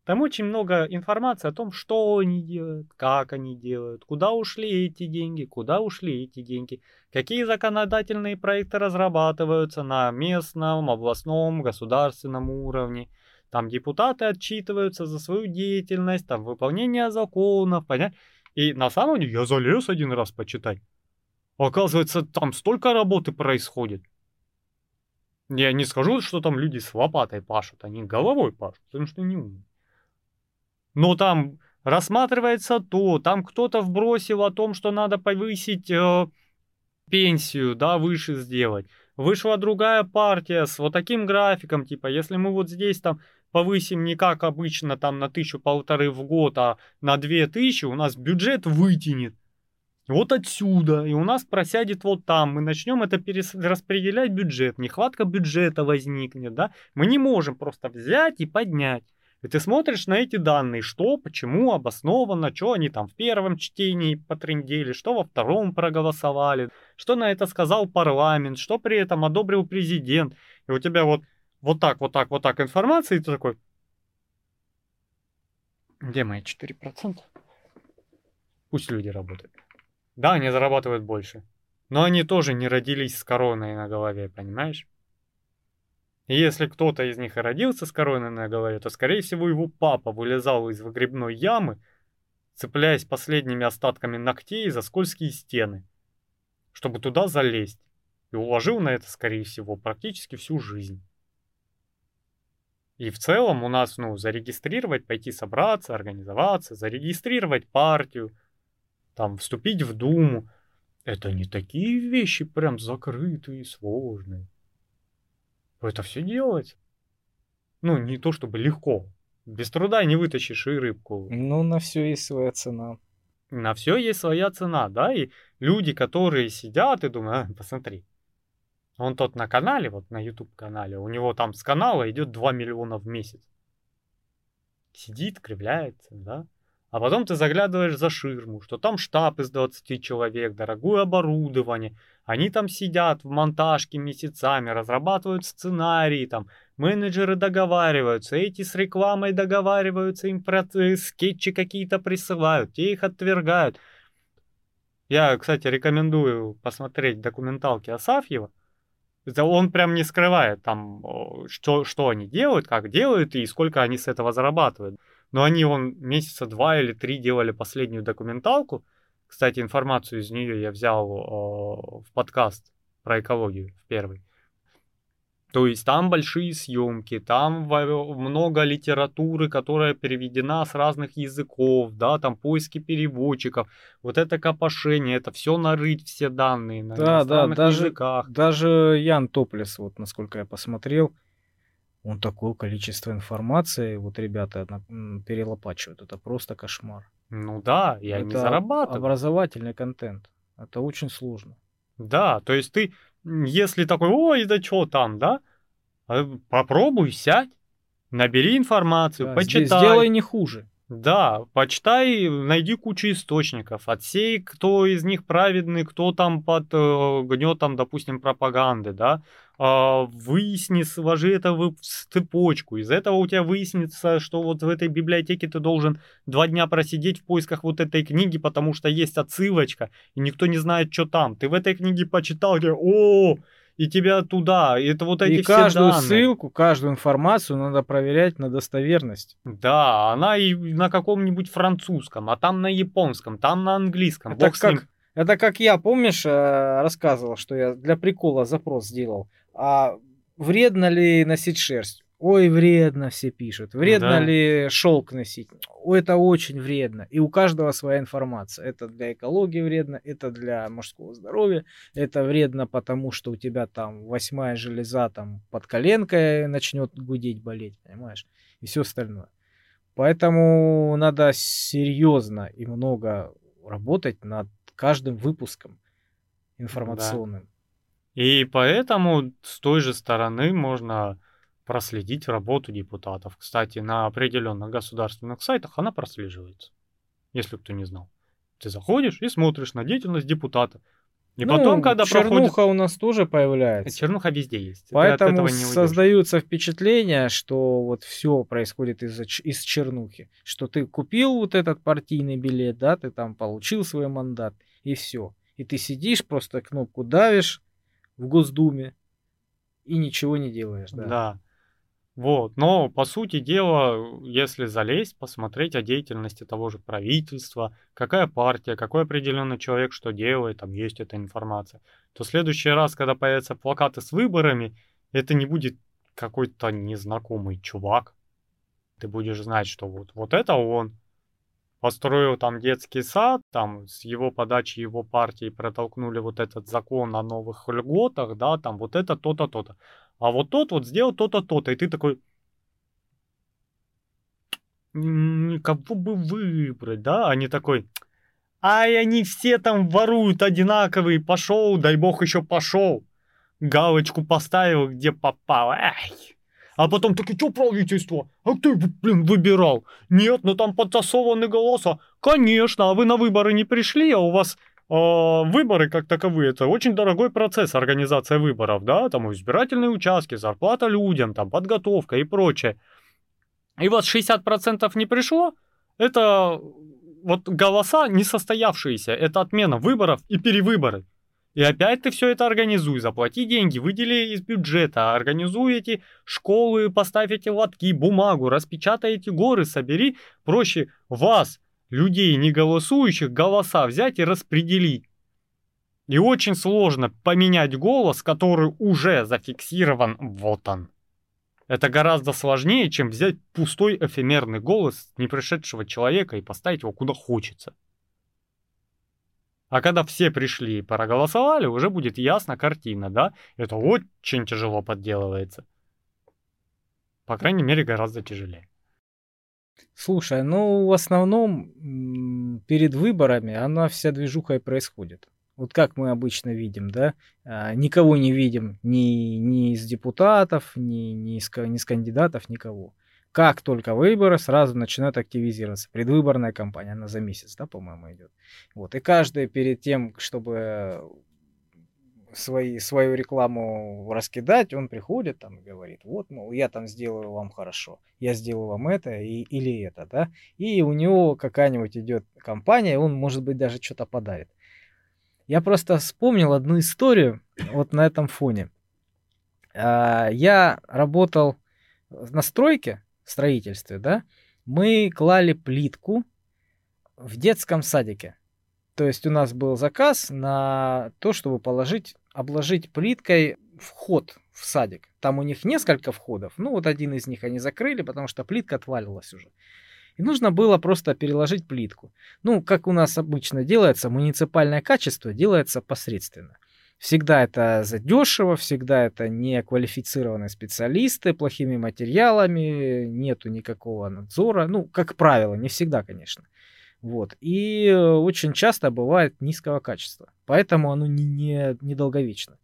там очень много информации о том, что они делают, как они делают, куда ушли эти деньги, куда ушли эти деньги, какие законодательные проекты разрабатываются на местном, областном, государственном уровне. Там депутаты отчитываются за свою деятельность, там выполнение законов, понять. И на самом деле я залез один раз почитать. Оказывается, там столько работы происходит. Я не скажу, что там люди с лопатой пашут, они головой пашут, потому что не умные. Но там рассматривается то, там кто-то вбросил о том, что надо повысить э, пенсию, да, выше сделать. Вышла другая партия с вот таким графиком, типа, если мы вот здесь там повысим не как обычно там на тысячу-полторы в год, а на две тысячи, у нас бюджет вытянет вот отсюда, и у нас просядет вот там, мы начнем это перераспределять бюджет, нехватка бюджета возникнет, да, мы не можем просто взять и поднять. И ты смотришь на эти данные, что, почему, обоснованно, что они там в первом чтении потрендели, что во втором проголосовали, что на это сказал парламент, что при этом одобрил президент. И у тебя вот, вот так, вот так, вот так информация, и ты такой, где мои 4%? Пусть люди работают. Да, они зарабатывают больше. Но они тоже не родились с короной на голове, понимаешь? И если кто-то из них и родился с короной на голове, то, скорее всего, его папа вылезал из выгребной ямы, цепляясь последними остатками ногтей за скользкие стены, чтобы туда залезть, и уложил на это, скорее всего, практически всю жизнь. И в целом у нас, ну, зарегистрировать, пойти собраться, организоваться, зарегистрировать партию, там, вступить в Думу, это не такие вещи прям закрытые и сложные. Это все делать. Ну, не то чтобы легко. Без труда не вытащишь и рыбку. Ну, на все есть своя цена. На все есть своя цена, да, и люди, которые сидят и думают, а, посмотри, он тот на канале, вот на YouTube канале, у него там с канала идет 2 миллиона в месяц. Сидит, кривляется, да. А потом ты заглядываешь за ширму, что там штаб из 20 человек, дорогое оборудование. Они там сидят в монтажке месяцами, разрабатывают сценарии, там менеджеры договариваются, эти с рекламой договариваются, им э, скетчи какие-то присылают, те их отвергают. Я, кстати, рекомендую посмотреть документалки Асафьева. Он прям не скрывает там, что, что они делают, как делают и сколько они с этого зарабатывают. Но они, он месяца два или три делали последнюю документалку. Кстати, информацию из нее я взял о, в подкаст про экологию, в первый. То есть там большие съемки, там много литературы, которая переведена с разных языков, да, там поиски переводчиков, вот это копошение, это все нарыть, все данные на да, да, даже, языках. Даже Ян Топлес, вот насколько я посмотрел, он такое количество информации, вот ребята перелопачивают, это просто кошмар. Ну да, и это они зарабатывают. образовательный контент, это очень сложно. Да, то есть ты если такой, ой, да что там, да? А, попробуй, сядь, набери информацию, да, почитай. Сделай не хуже. Да, почитай, найди кучу источников, отсей, кто из них праведный, кто там под э, гнетом, допустим, пропаганды, да, выясни, сложи это в цепочку, из этого у тебя выяснится, что вот в этой библиотеке ты должен два дня просидеть в поисках вот этой книги, потому что есть отсылочка, и никто не знает, что там. Ты в этой книге почитал, где, о, и тебя туда. И это вот эти и все каждую данные. ссылку, каждую информацию надо проверять на достоверность. Да, она и на каком-нибудь французском, а там на японском, там на английском. Это Бог как, это как я, помнишь, э, рассказывал, что я для прикола запрос сделал. А вредно ли носить шерсть? Ой, вредно, все пишут. Вредно да. ли шелк носить? Ой, это очень вредно. И у каждого своя информация. Это для экологии вредно, это для мужского здоровья, это вредно, потому что у тебя там восьмая железа там под коленкой начнет гудеть, болеть, понимаешь? И все остальное. Поэтому надо серьезно и много работать над каждым выпуском информационным. Да. И поэтому с той же стороны можно проследить работу депутатов. Кстати, на определенных государственных сайтах она прослеживается, если кто не знал. Ты заходишь и смотришь на деятельность депутата. И ну, потом, когда чернуха проходит... у нас тоже появляется. Чернуха везде есть. Поэтому создаются впечатления, что вот все происходит из, из чернухи. Что ты купил вот этот партийный билет, да, ты там получил свой мандат, и все. И ты сидишь, просто кнопку давишь в Госдуме и ничего не делаешь. Да. да. Вот, но по сути дела, если залезть, посмотреть о деятельности того же правительства, какая партия, какой определенный человек что делает, там есть эта информация, то в следующий раз, когда появятся плакаты с выборами, это не будет какой-то незнакомый чувак. Ты будешь знать, что вот, вот это он построил там детский сад, там с его подачи его партии протолкнули вот этот закон о новых льготах, да, там вот это то-то, то-то а вот тот вот сделал то-то, то-то, и ты такой, кого бы выбрать, да, а не такой, ай, они все там воруют одинаковые, пошел, дай бог еще пошел, галочку поставил, где попал, ай. А потом такие, что правительство? А ты, блин, выбирал? Нет, ну там подтасованы голоса. Конечно, а вы на выборы не пришли, а у вас а, выборы как таковые, это очень дорогой процесс, организация выборов, да, там избирательные участки, зарплата людям, там подготовка и прочее. И вот 60% не пришло, это вот голоса несостоявшиеся, это отмена выборов и перевыборы. И опять ты все это организуй, заплати деньги, выдели из бюджета, организуй эти школы, поставь эти лотки, бумагу, распечатай эти горы, собери. Проще вас, людей, не голосующих, голоса взять и распределить. И очень сложно поменять голос, который уже зафиксирован, вот он. Это гораздо сложнее, чем взять пустой эфемерный голос не пришедшего человека и поставить его куда хочется. А когда все пришли и проголосовали, уже будет ясна картина, да? Это очень тяжело подделывается. По крайней мере, гораздо тяжелее. Слушай, ну в основном перед выборами она вся движуха и происходит. Вот как мы обычно видим, да, а, никого не видим ни, ни из депутатов, ни, ни, из, ни из кандидатов, никого. Как только выборы, сразу начинают активизироваться. Предвыборная кампания, она за месяц, да, по-моему, идет. Вот. И каждый перед тем, чтобы свои, свою рекламу раскидать, он приходит там и говорит, вот, мол, я там сделаю вам хорошо, я сделаю вам это и, или это, да, и у него какая-нибудь идет компания, он, может быть, даже что-то подарит. Я просто вспомнил одну историю вот на этом фоне. А, я работал на стройке, строительстве, да, мы клали плитку в детском садике. То есть у нас был заказ на то, чтобы положить, обложить плиткой вход в садик. Там у них несколько входов. Ну, вот один из них они закрыли, потому что плитка отвалилась уже. И нужно было просто переложить плитку. Ну, как у нас обычно делается, муниципальное качество делается посредственно. Всегда это задешево, всегда это неквалифицированные специалисты, плохими материалами, нету никакого надзора. Ну, как правило, не всегда, конечно. Вот. И э, очень часто бывает низкого качества. Поэтому оно не, не, недолговечно.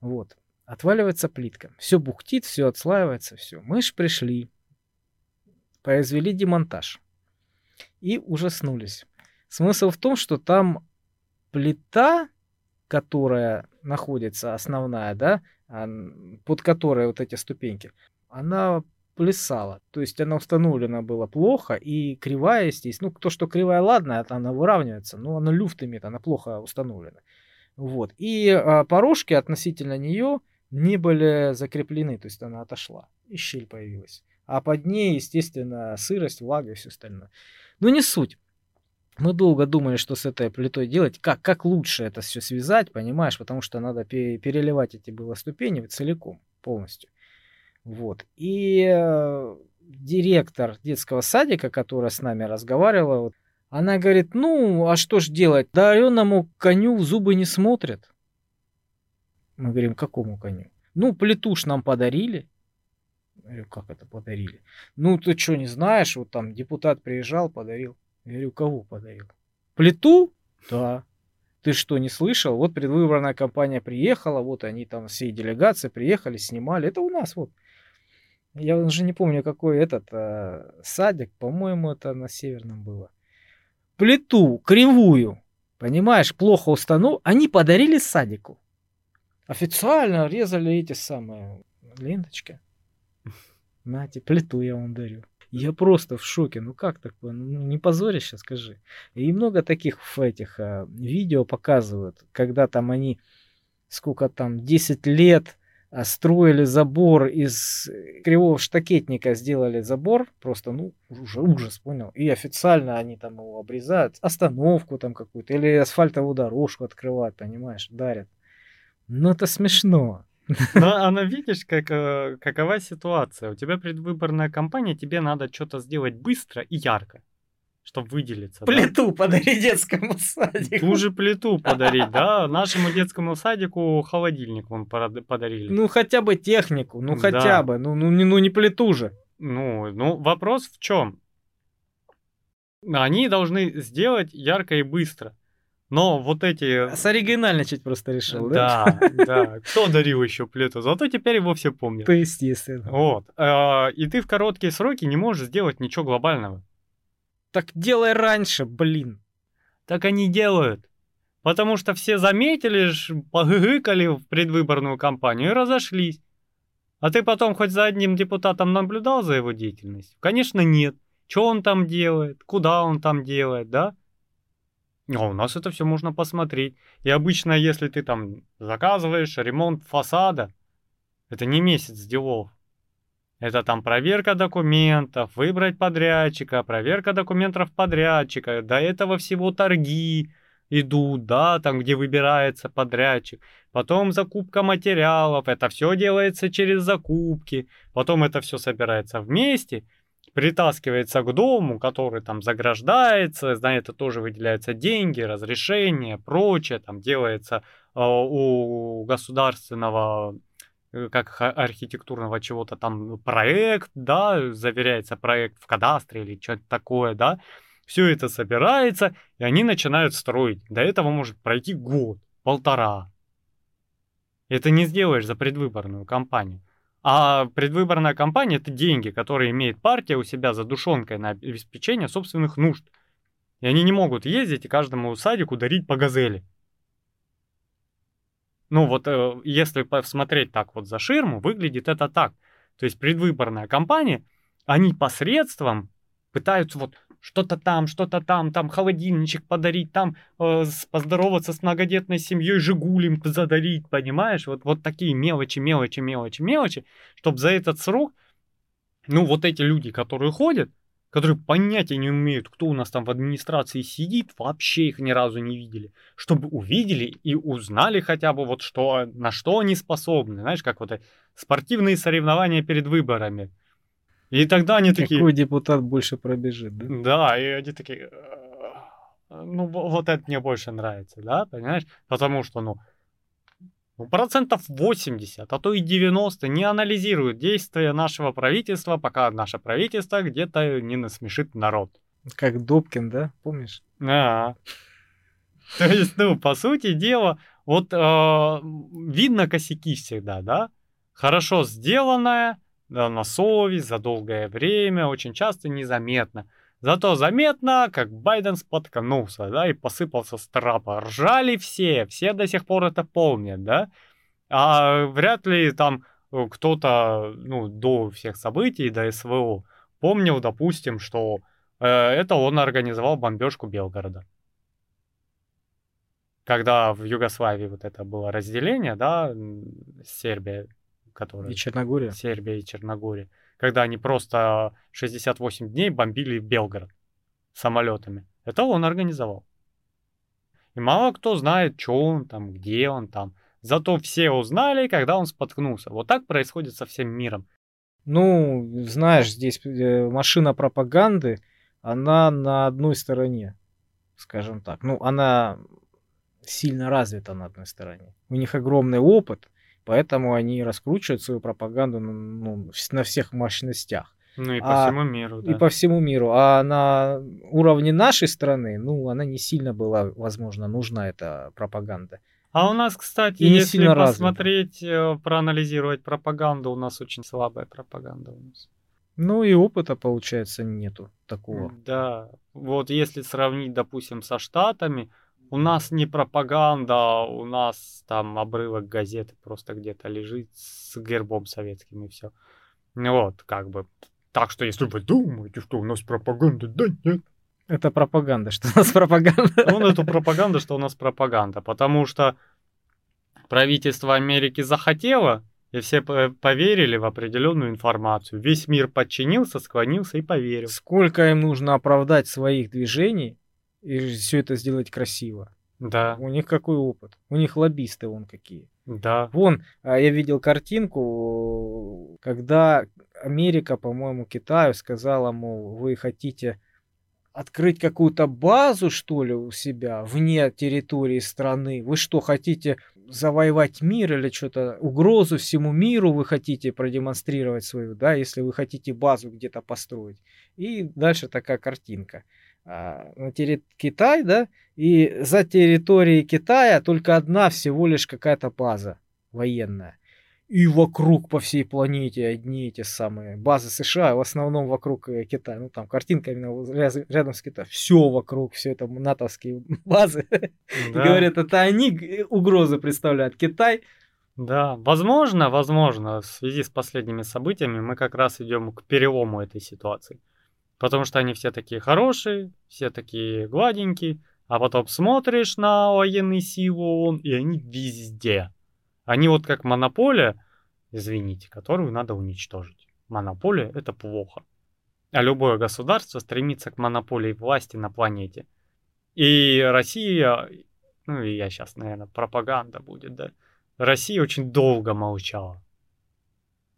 Вот. Отваливается плитка. Все бухтит, все отслаивается, все. Мы ж пришли, произвели демонтаж. И ужаснулись. Смысл в том, что там плита, которая находится, основная, да, под которой вот эти ступеньки, она плясала. То есть она установлена была плохо, и кривая здесь, ну, то, что кривая, ладно, она выравнивается, но она люфт имеет, она плохо установлена. Вот. И а, порожки относительно нее не были закреплены, то есть она отошла, и щель появилась. А под ней, естественно, сырость, влага и все остальное. Но не суть. Мы долго думали, что с этой плитой делать, как, как лучше это все связать, понимаешь, потому что надо переливать эти было ступени целиком, полностью. Вот. И э, директор детского садика, которая с нами разговаривала, вот, она говорит, ну, а что ж делать? Дареному коню в зубы не смотрят. Мы говорим, какому коню? Ну, плиту ж нам подарили. Я говорю, как это подарили? Ну, ты что, не знаешь? Вот там депутат приезжал, подарил. Я говорю, кого подарил? Плиту? Да. Ты что, не слышал? Вот предвыборная кампания приехала, вот они там всей делегации приехали, снимали. Это у нас вот. Я уже не помню, какой этот э, садик, по-моему, это на Северном было. Плиту кривую, понимаешь, плохо установил, они подарили садику. Официально резали эти самые ленточки. Нате, плиту я вам дарю. Я просто в шоке. Ну как такое? Ну, не позорище, скажи. И много таких в этих а, видео показывают, когда там они сколько там, 10 лет а, строили забор из кривого штакетника, сделали забор, просто, ну, уже ужас, понял. И официально они там его обрезают, остановку там какую-то, или асфальтовую дорожку открывают, понимаешь, дарят. Ну, это смешно. Но она видишь, как, э, какова ситуация. У тебя предвыборная кампания, тебе надо что-то сделать быстро и ярко чтобы выделиться. Плиту да? подари детскому садику. Ту же плиту подарить, да. Нашему детскому садику холодильник вон подарили. Ну, хотя бы технику, ну, хотя да. бы. Ну, ну, не, ну, не плиту же. Ну, ну, вопрос в чем? Они должны сделать ярко и быстро. Но вот эти... С оригинальничать просто решил, да? Да, да. Кто дарил еще плиту? Зато теперь его все помнят. То естественно. Вот. А, и ты в короткие сроки не можешь сделать ничего глобального. Так делай раньше, блин. Так они делают. Потому что все заметили, погыкали в предвыборную кампанию и разошлись. А ты потом хоть за одним депутатом наблюдал за его деятельностью? Конечно, нет. Что он там делает? Куда он там делает, да? А у нас это все можно посмотреть. И обычно, если ты там заказываешь ремонт фасада, это не месяц делов. Это там проверка документов, выбрать подрядчика, проверка документов подрядчика. До этого всего торги идут, да, там, где выбирается подрядчик. Потом закупка материалов, это все делается через закупки. Потом это все собирается вместе, притаскивается к дому, который там заграждается, на это тоже выделяются деньги, разрешения, прочее, там делается э, у государственного э, как архитектурного чего-то там проект, да, заверяется проект в кадастре или что-то такое, да, все это собирается, и они начинают строить. До этого может пройти год, полтора. Это не сделаешь за предвыборную кампанию. А предвыборная кампания – это деньги, которые имеет партия у себя за душонкой на обеспечение собственных нужд. И они не могут ездить и каждому садику дарить по газели. Ну вот, э, если посмотреть так вот за ширму, выглядит это так. То есть предвыборная кампания, они посредством пытаются вот что-то там, что-то там, там холодильничек подарить, там э, поздороваться с многодетной семьей, Жигулем задарить, понимаешь? Вот, вот такие мелочи, мелочи, мелочи, мелочи, чтобы за этот срок, ну вот эти люди, которые ходят, которые понятия не умеют, кто у нас там в администрации сидит, вообще их ни разу не видели, чтобы увидели и узнали хотя бы вот что, на что они способны, знаешь, как вот спортивные соревнования перед выборами. И тогда они такие... Какой депутат больше пробежит, да? Да, и они такие... Ну, вот это мне больше нравится, да, понимаешь? Потому что, ну, ну, процентов 80, а то и 90 не анализируют действия нашего правительства, пока наше правительство где-то не насмешит народ. Как Добкин, да? Помнишь? А. То есть, ну, по сути дела, вот э, видно косяки всегда, да? Хорошо сделанное, на совесть, за долгое время, очень часто незаметно. Зато заметно, как Байден споткнулся, да, и посыпался с трапа. Ржали все, все до сих пор это помнят, да. А вряд ли там э, кто-то, ну, до всех событий, до СВО, помнил, допустим, что э, это он организовал бомбежку Белгорода. Когда в Югославии вот это было разделение, да, Сербия, которая... И Черногория. Сербия и Черногория когда они просто 68 дней бомбили Белгород самолетами. Это он организовал. И мало кто знает, что он там, где он там. Зато все узнали, когда он споткнулся. Вот так происходит со всем миром. Ну, знаешь, здесь э, машина пропаганды, она на одной стороне, скажем так. Ну, она сильно развита на одной стороне. У них огромный опыт, Поэтому они раскручивают свою пропаганду ну, на всех мощностях. Ну и по а, всему миру, да. И по всему миру. А на уровне нашей страны, ну, она не сильно была, возможно, нужна, эта пропаганда. А у нас, кстати, и если посмотреть, развита. Э, проанализировать пропаганду, у нас очень слабая пропаганда у нас. Ну и опыта, получается, нету такого. Да, вот если сравнить, допустим, со Штатами, у нас не пропаганда, у нас там обрывок газеты просто где-то лежит с гербом советским и все. Вот, как бы. Так что, если вы думаете, что у нас пропаганда, да нет. Это пропаганда, что у нас пропаганда. Ну, это пропаганда, что у нас пропаганда. Потому что правительство Америки захотело, и все поверили в определенную информацию. Весь мир подчинился, склонился и поверил. Сколько им нужно оправдать своих движений, и все это сделать красиво. Да. У них какой опыт? У них лоббисты вон какие. Да. Вон, а, я видел картинку, когда Америка, по-моему, Китаю сказала, мол, вы хотите открыть какую-то базу, что ли, у себя вне территории страны? Вы что, хотите завоевать мир или что-то, угрозу всему миру вы хотите продемонстрировать свою, да, если вы хотите базу где-то построить. И дальше такая картинка. А, на терри... Китай, да, и за территорией Китая только одна всего лишь какая-то база военная. И вокруг по всей планете одни эти самые базы США, в основном вокруг э, Китая. Ну, там картинка именно рядом с Китаем. Все вокруг, все это натовские базы. Да. Говорят, это они угрозы представляют. Китай да, возможно, возможно, в связи с последними событиями мы как раз идем к перелому этой ситуации. Потому что они все такие хорошие, все такие гладенькие, а потом смотришь на военные силы ООН, и они везде. Они вот как монополия, извините, которую надо уничтожить. Монополия — это плохо. А любое государство стремится к монополии власти на планете. И Россия, ну и я сейчас, наверное, пропаганда будет, да. Россия очень долго молчала.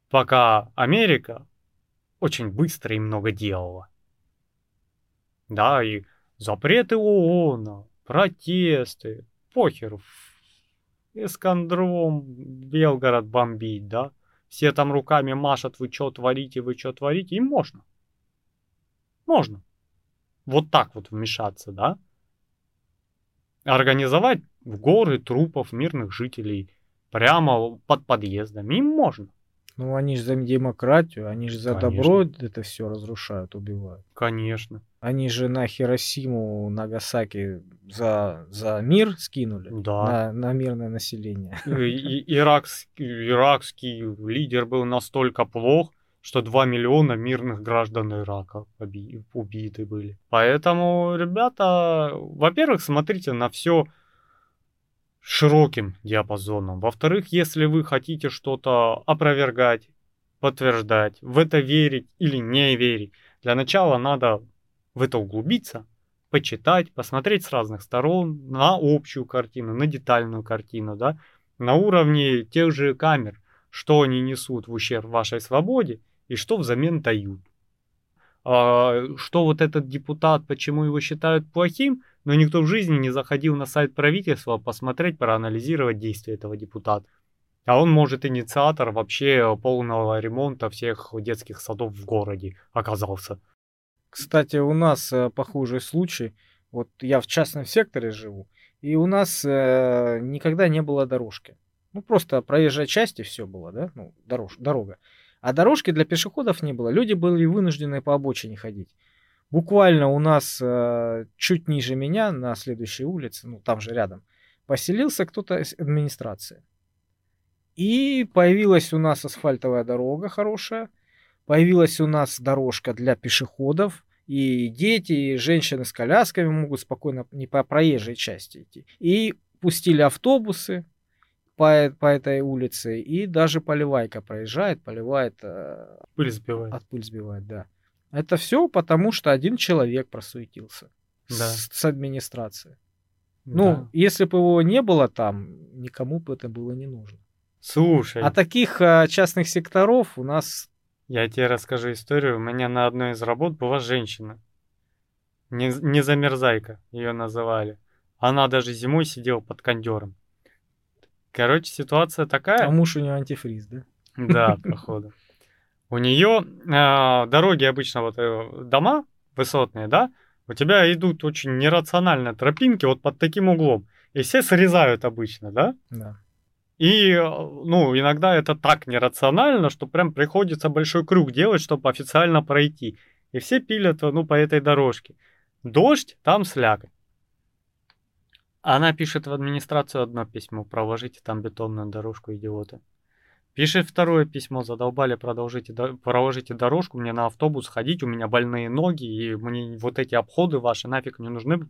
Пока Америка очень быстро и много делала. Да, и запреты ООН, протесты, похер. Искандром, Белгород бомбить, да? Все там руками машут, вы что творите, вы что творите, им можно. Можно. Вот так вот вмешаться, да? Организовать в горы трупов мирных жителей прямо под подъездами, им можно. Ну, они же за демократию, они же за Конечно. добро это все разрушают, убивают. Конечно. Они же на Хиросиму, Нагасаки за, за мир скинули. Да. На, на мирное население. И- и- иракский, иракский лидер был настолько плох, что 2 миллиона мирных граждан Ирака убиты были. Поэтому, ребята, во-первых, смотрите на все широким диапазоном. Во-вторых, если вы хотите что-то опровергать, подтверждать, в это верить или не верить, для начала надо в это углубиться, почитать, посмотреть с разных сторон на общую картину, на детальную картину, да, на уровне тех же камер, что они несут в ущерб вашей свободе и что взамен дают. А, что вот этот депутат, почему его считают плохим, но никто в жизни не заходил на сайт правительства посмотреть, проанализировать действия этого депутата. А он, может, инициатор вообще полного ремонта всех детских садов в городе оказался. Кстати, у нас э, похожий случай. Вот я в частном секторе живу, и у нас э, никогда не было дорожки. Ну, просто проезжая часть и все было, да? Ну, дорож, дорога. А дорожки для пешеходов не было. Люди были вынуждены по обочине ходить. Буквально у нас э, чуть ниже меня, на следующей улице, ну, там же рядом, поселился кто-то из администрации. И появилась у нас асфальтовая дорога хорошая, появилась у нас дорожка для пешеходов, и дети, и женщины с колясками могут спокойно не по проезжей части идти. И пустили автобусы по, по этой улице, и даже поливайка проезжает, поливает, э, Пыль сбивает. от пыль сбивает, да. Это все потому, что один человек просуетился Да. с, с администрации. Ну, Да. если бы его не было там, никому бы это было не нужно. Слушай, А таких э, частных секторов у нас я тебе расскажу историю. У меня на одной из работ была женщина. Не, не замерзайка ее называли. Она даже зимой сидела под кондером. Короче, ситуация а такая. муж у него антифриз, да? Да, походу. У нее дороги обычно вот э, дома высотные, да? У тебя идут очень нерационально тропинки вот под таким углом. И все срезают обычно, да? Да. И, э, ну, иногда это так нерационально, что прям приходится большой круг делать, чтобы официально пройти. И все пилят, ну, по этой дорожке. Дождь, там слякоть. Она пишет в администрацию одно письмо, проложите там бетонную дорожку, идиоты. Пишет второе письмо, задолбали, продолжите, до- проложите дорожку, мне на автобус ходить, у меня больные ноги, и мне вот эти обходы ваши нафиг не нужны.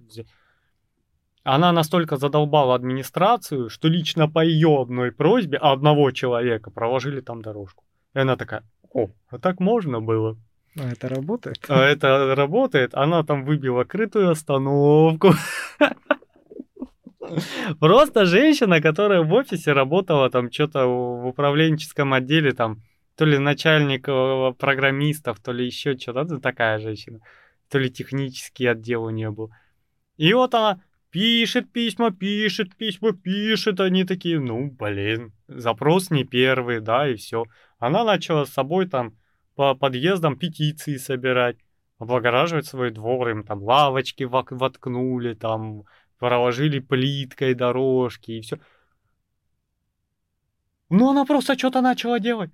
Она настолько задолбала администрацию, что лично по ее одной просьбе одного человека проложили там дорожку. И она такая, о, а так можно было. А это работает? А это работает, она там выбила крытую остановку. Просто женщина, которая в офисе работала там что-то в управленческом отделе, там то ли начальник э, программистов, то ли еще что-то, ну, такая женщина, то ли технический отдел у нее был. И вот она пишет письма, пишет письма, пишет, они такие, ну, блин, запрос не первый, да, и все. Она начала с собой там по подъездам петиции собирать, облагораживать свой двор, им там лавочки воткнули, там проложили плиткой дорожки и все. Ну, она просто что-то начала делать.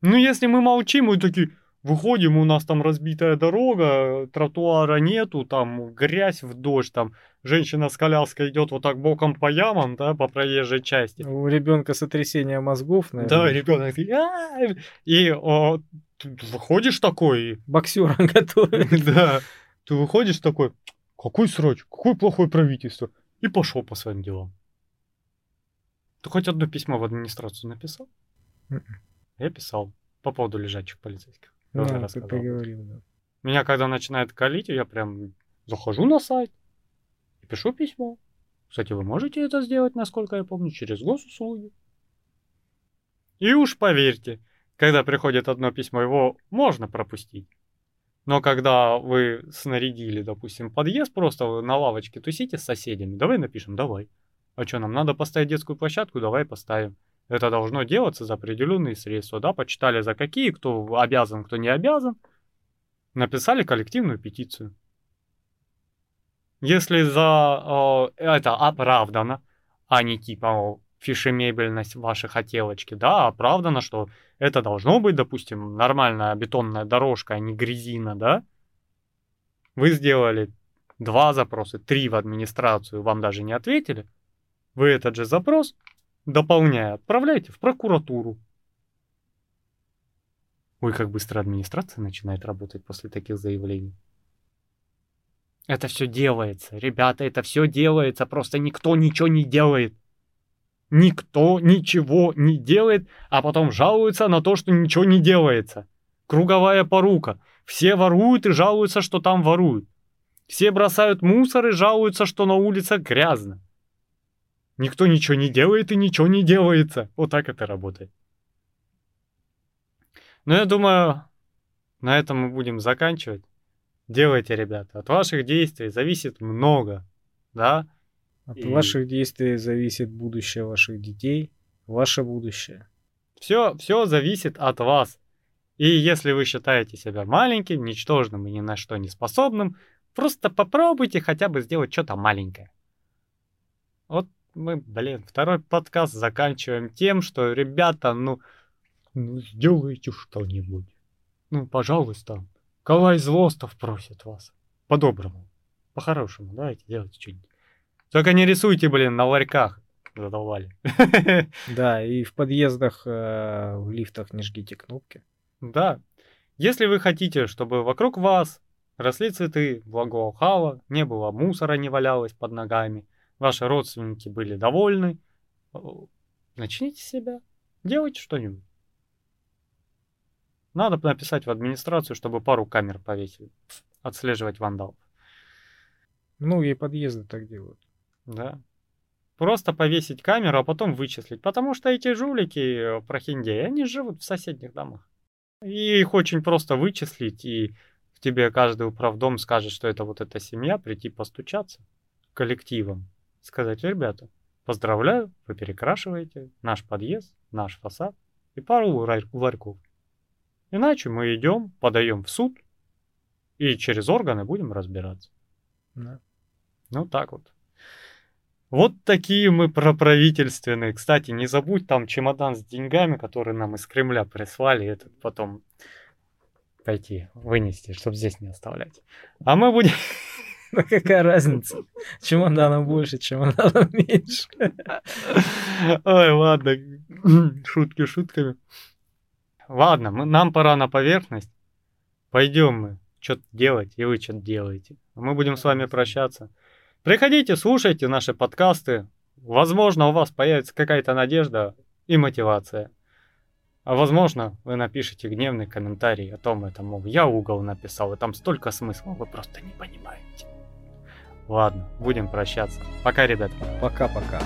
Ну, если мы молчим, мы такие, выходим, у нас там разбитая дорога, тротуара нету, там грязь в дождь, там женщина с коляской идет вот так боком по ямам, да, по проезжей части. У ребенка сотрясение мозгов, Да, наверное. ребенок такой, «А-а-а». и о, выходишь такой, Боксера готовит. Да. Ты выходишь такой, какой срач, какое плохое правительство. И пошел по своим делам. Ты хоть одно письмо в администрацию написал? Мгм. Я писал. По поводу лежачих полицейских. Я Ну, уже ты, рассказал. ты говорил, да. Меня когда начинает калить, я прям захожу на сайт и пишу письмо. Кстати, вы можете это сделать, насколько я помню, через госуслуги. И уж поверьте, когда приходит одно письмо, его можно пропустить. Но когда вы снарядили, допустим, подъезд, просто вы на лавочке тусите с соседями, давай напишем, давай. А что, нам надо поставить детскую площадку? Давай поставим. Это должно делаться за определенные средства, да, почитали за какие, кто обязан, кто не обязан. Написали коллективную петицию. Если за э, это оправдано, а не типа фишемебельность вашей хотелочки, да, оправдано, что это должно быть, допустим, нормальная бетонная дорожка, а не грязина, да, вы сделали два запроса, три в администрацию, вам даже не ответили, вы этот же запрос, дополняя, отправляете в прокуратуру. Ой, как быстро администрация начинает работать после таких заявлений. Это все делается, ребята, это все делается, просто никто ничего не делает. Никто ничего не делает, а потом жалуется на то, что ничего не делается. Круговая порука. Все воруют и жалуются, что там воруют. Все бросают мусор и жалуются, что на улице грязно. Никто ничего не делает и ничего не делается. Вот так это работает. Но я думаю, на этом мы будем заканчивать. Делайте, ребята. От ваших действий зависит много, да? От и... ваших действий зависит будущее ваших детей, ваше будущее. Все, все зависит от вас. И если вы считаете себя маленьким, ничтожным и ни на что не способным, просто попробуйте хотя бы сделать что-то маленькое. Вот мы, блин, второй подкаст заканчиваем тем, что, ребята, ну, ну сделайте что-нибудь. Ну, пожалуйста. Калай Злостов просит вас. По-доброму. По-хорошему. Давайте делайте что-нибудь. Только не рисуйте, блин, на ларьках. Задолбали. Да, и в подъездах, э, в лифтах не жгите кнопки. Да. Если вы хотите, чтобы вокруг вас росли цветы, благоухало, не было мусора, не валялось под ногами, ваши родственники были довольны, начните себя, делайте что-нибудь. Надо написать в администрацию, чтобы пару камер повесили, отслеживать вандалов. Многие подъезды так делают. Да. Просто повесить камеру, а потом вычислить. Потому что эти жулики, э, прохиндеи, они живут в соседних домах. И их очень просто вычислить, и в тебе каждый управдом скажет, что это вот эта семья, прийти постучаться коллективом. Сказать, ребята, поздравляю, вы перекрашиваете наш подъезд, наш фасад и пару ларьков. Иначе мы идем, подаем в суд, и через органы будем разбираться. Да. Ну так вот. Вот такие мы проправительственные. Кстати, не забудь там чемодан с деньгами, который нам из Кремля прислали, этот потом пойти вынести, чтобы здесь не оставлять. А мы будем... Ну какая разница? Чемоданом больше, чемоданом меньше. Ой, ладно. Шутки шутками. Ладно, мы, нам пора на поверхность. Пойдем мы что-то делать, и вы что-то делаете. Мы будем с вами прощаться. Приходите, слушайте наши подкасты. Возможно, у вас появится какая-то надежда и мотивация. А возможно, вы напишите гневный комментарий о том, это, мол, я угол написал, и там столько смысла, вы просто не понимаете. Ладно, будем прощаться. Пока, ребята. Пока-пока.